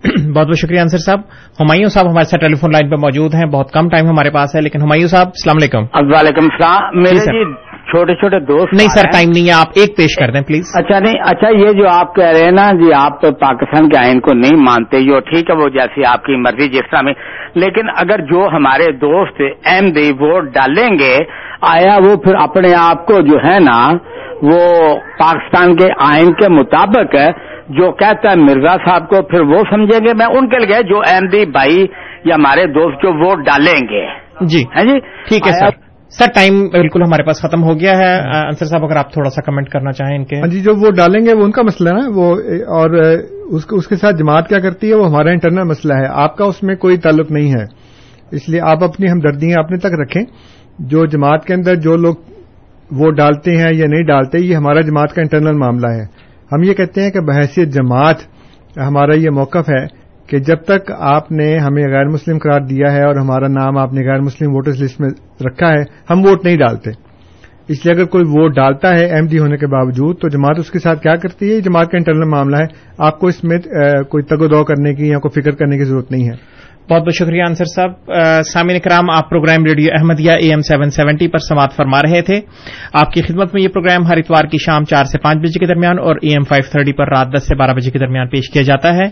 (coughs) بہت بہت شکریہ انصر صاحب۔ ہمایوں صاحب ہمارے ساتھ ٹیلی فون لائن پہ موجود ہیں۔ بہت کم ٹائم ہمارے پاس ہے لیکن ہمایوں صاحب السلام علیکم۔ وعلیکم السلام میرے جی چھوٹے چھوٹے دوست نہیں سر ٹائم نہیں ہے آپ ایک پیش کر دیں پلیز اچھا نہیں اچھا یہ جو آپ کہہ رہے ہیں نا جی آپ تو پاکستان کے آئین کو نہیں مانتے جو ٹھیک ہے وہ جیسی آپ کی مرضی جس طرح میں لیکن اگر جو ہمارے دوست ایم دی ووٹ ڈالیں گے آیا وہ پھر اپنے آپ کو جو ہے نا وہ پاکستان کے آئین کے مطابق جو کہتا ہے مرزا صاحب کو پھر وہ سمجھیں گے میں ان کے لیے جو ایم دی بھائی یا ہمارے دوست جو ووٹ ڈالیں گے۔ جی۔ ہے جی؟ ٹھیک ہے سر۔ سر، ٹائم بالکل ہمارے پاس ختم ہو گیا ہے۔ انصر صاحب، اگر آپ تھوڑا سا کمنٹ کرنا چاہیں ان کے۔ ہاں جی جو وہ ڈالیں گے، وہ ان کا مسئلہ ہے نا۔ وہ، اور اس کے ساتھ جماعت کیا کرتی ہے، وہ ہمارا انٹرنل مسئلہ ہے۔ آپ کا اس میں کوئی تعلق نہیں ہے۔ اس لیے آپ اپنی ہمدردیاں اپنے تک رکھیں۔ جو جماعت کے اندر جو لوگ وہ ڈالتے ہیں یا نہیں ڈالتے، یہ ہمارا جماعت کا انٹرنل معاملہ ہے۔ ہم یہ کہتے ہیں کہ بحیثیت جماعت ہمارا یہ موقف ہے۔ کہ جب تک آپ نے ہمیں غیر مسلم قرار دیا ہے اور ہمارا نام آپ نے غیر مسلم ووٹرز لسٹ میں رکھا ہے، ہم ووٹ نہیں ڈالتے۔ اس لیے اگر کوئی ووٹ ڈالتا ہے ایم ڈی ہونے کے باوجود، تو جماعت اس کے ساتھ کیا کرتی ہے؟ یہ جماعت کا انٹرنل معاملہ ہے۔ آپ کو اس میں کوئی تگ و دو کرنے کی یا کوئی فکر کرنے کی ضرورت نہیں ہے۔ بہت بہت شکریہ انصر صاحب۔ سامعین کرام آپ program radio Ahmadiyya A M seven seventy پر سماعت فرما رہے تھے۔ آپ کی خدمت میں یہ پروگرام ہر اتوار کی شام چار سے پانچ بجے کے درمیان اور اے ایم فائیو تھرٹی پر رات دس سے بارہ بجے کے درمیان پیش کیا جاتا ہے۔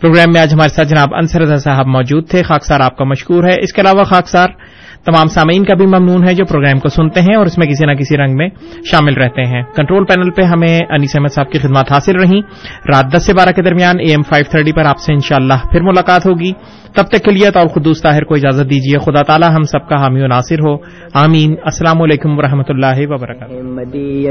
پروگرام میں آج ہمارے ساتھ جناب انصر رضا صاحب موجود تھے۔ خاکسار آپ کا مشکور ہے۔ اس کے علاوہ خاکسار تمام سامعین کا بھی ممنون ہے جو پروگرام کو سنتے ہیں اور اس میں کسی نہ کسی رنگ میں شامل رہتے ہیں۔ کنٹرول پینل پہ ہمیں انیس احمد صاحب کی خدمات حاصل رہیں۔ رات دس سے بارہ کے درمیان اے ایم فائیو تھرٹی پر آپ سے انشاءاللہ پھر ملاقات ہوگی۔ تب تک کے لیے تو خدوس طاہر کو اجازت دیجیے۔ خدا تعالی ہم سب کا حامی و ناصر ہو۔ آمین۔ السلام علیکم و اللہ وبرکاتہ۔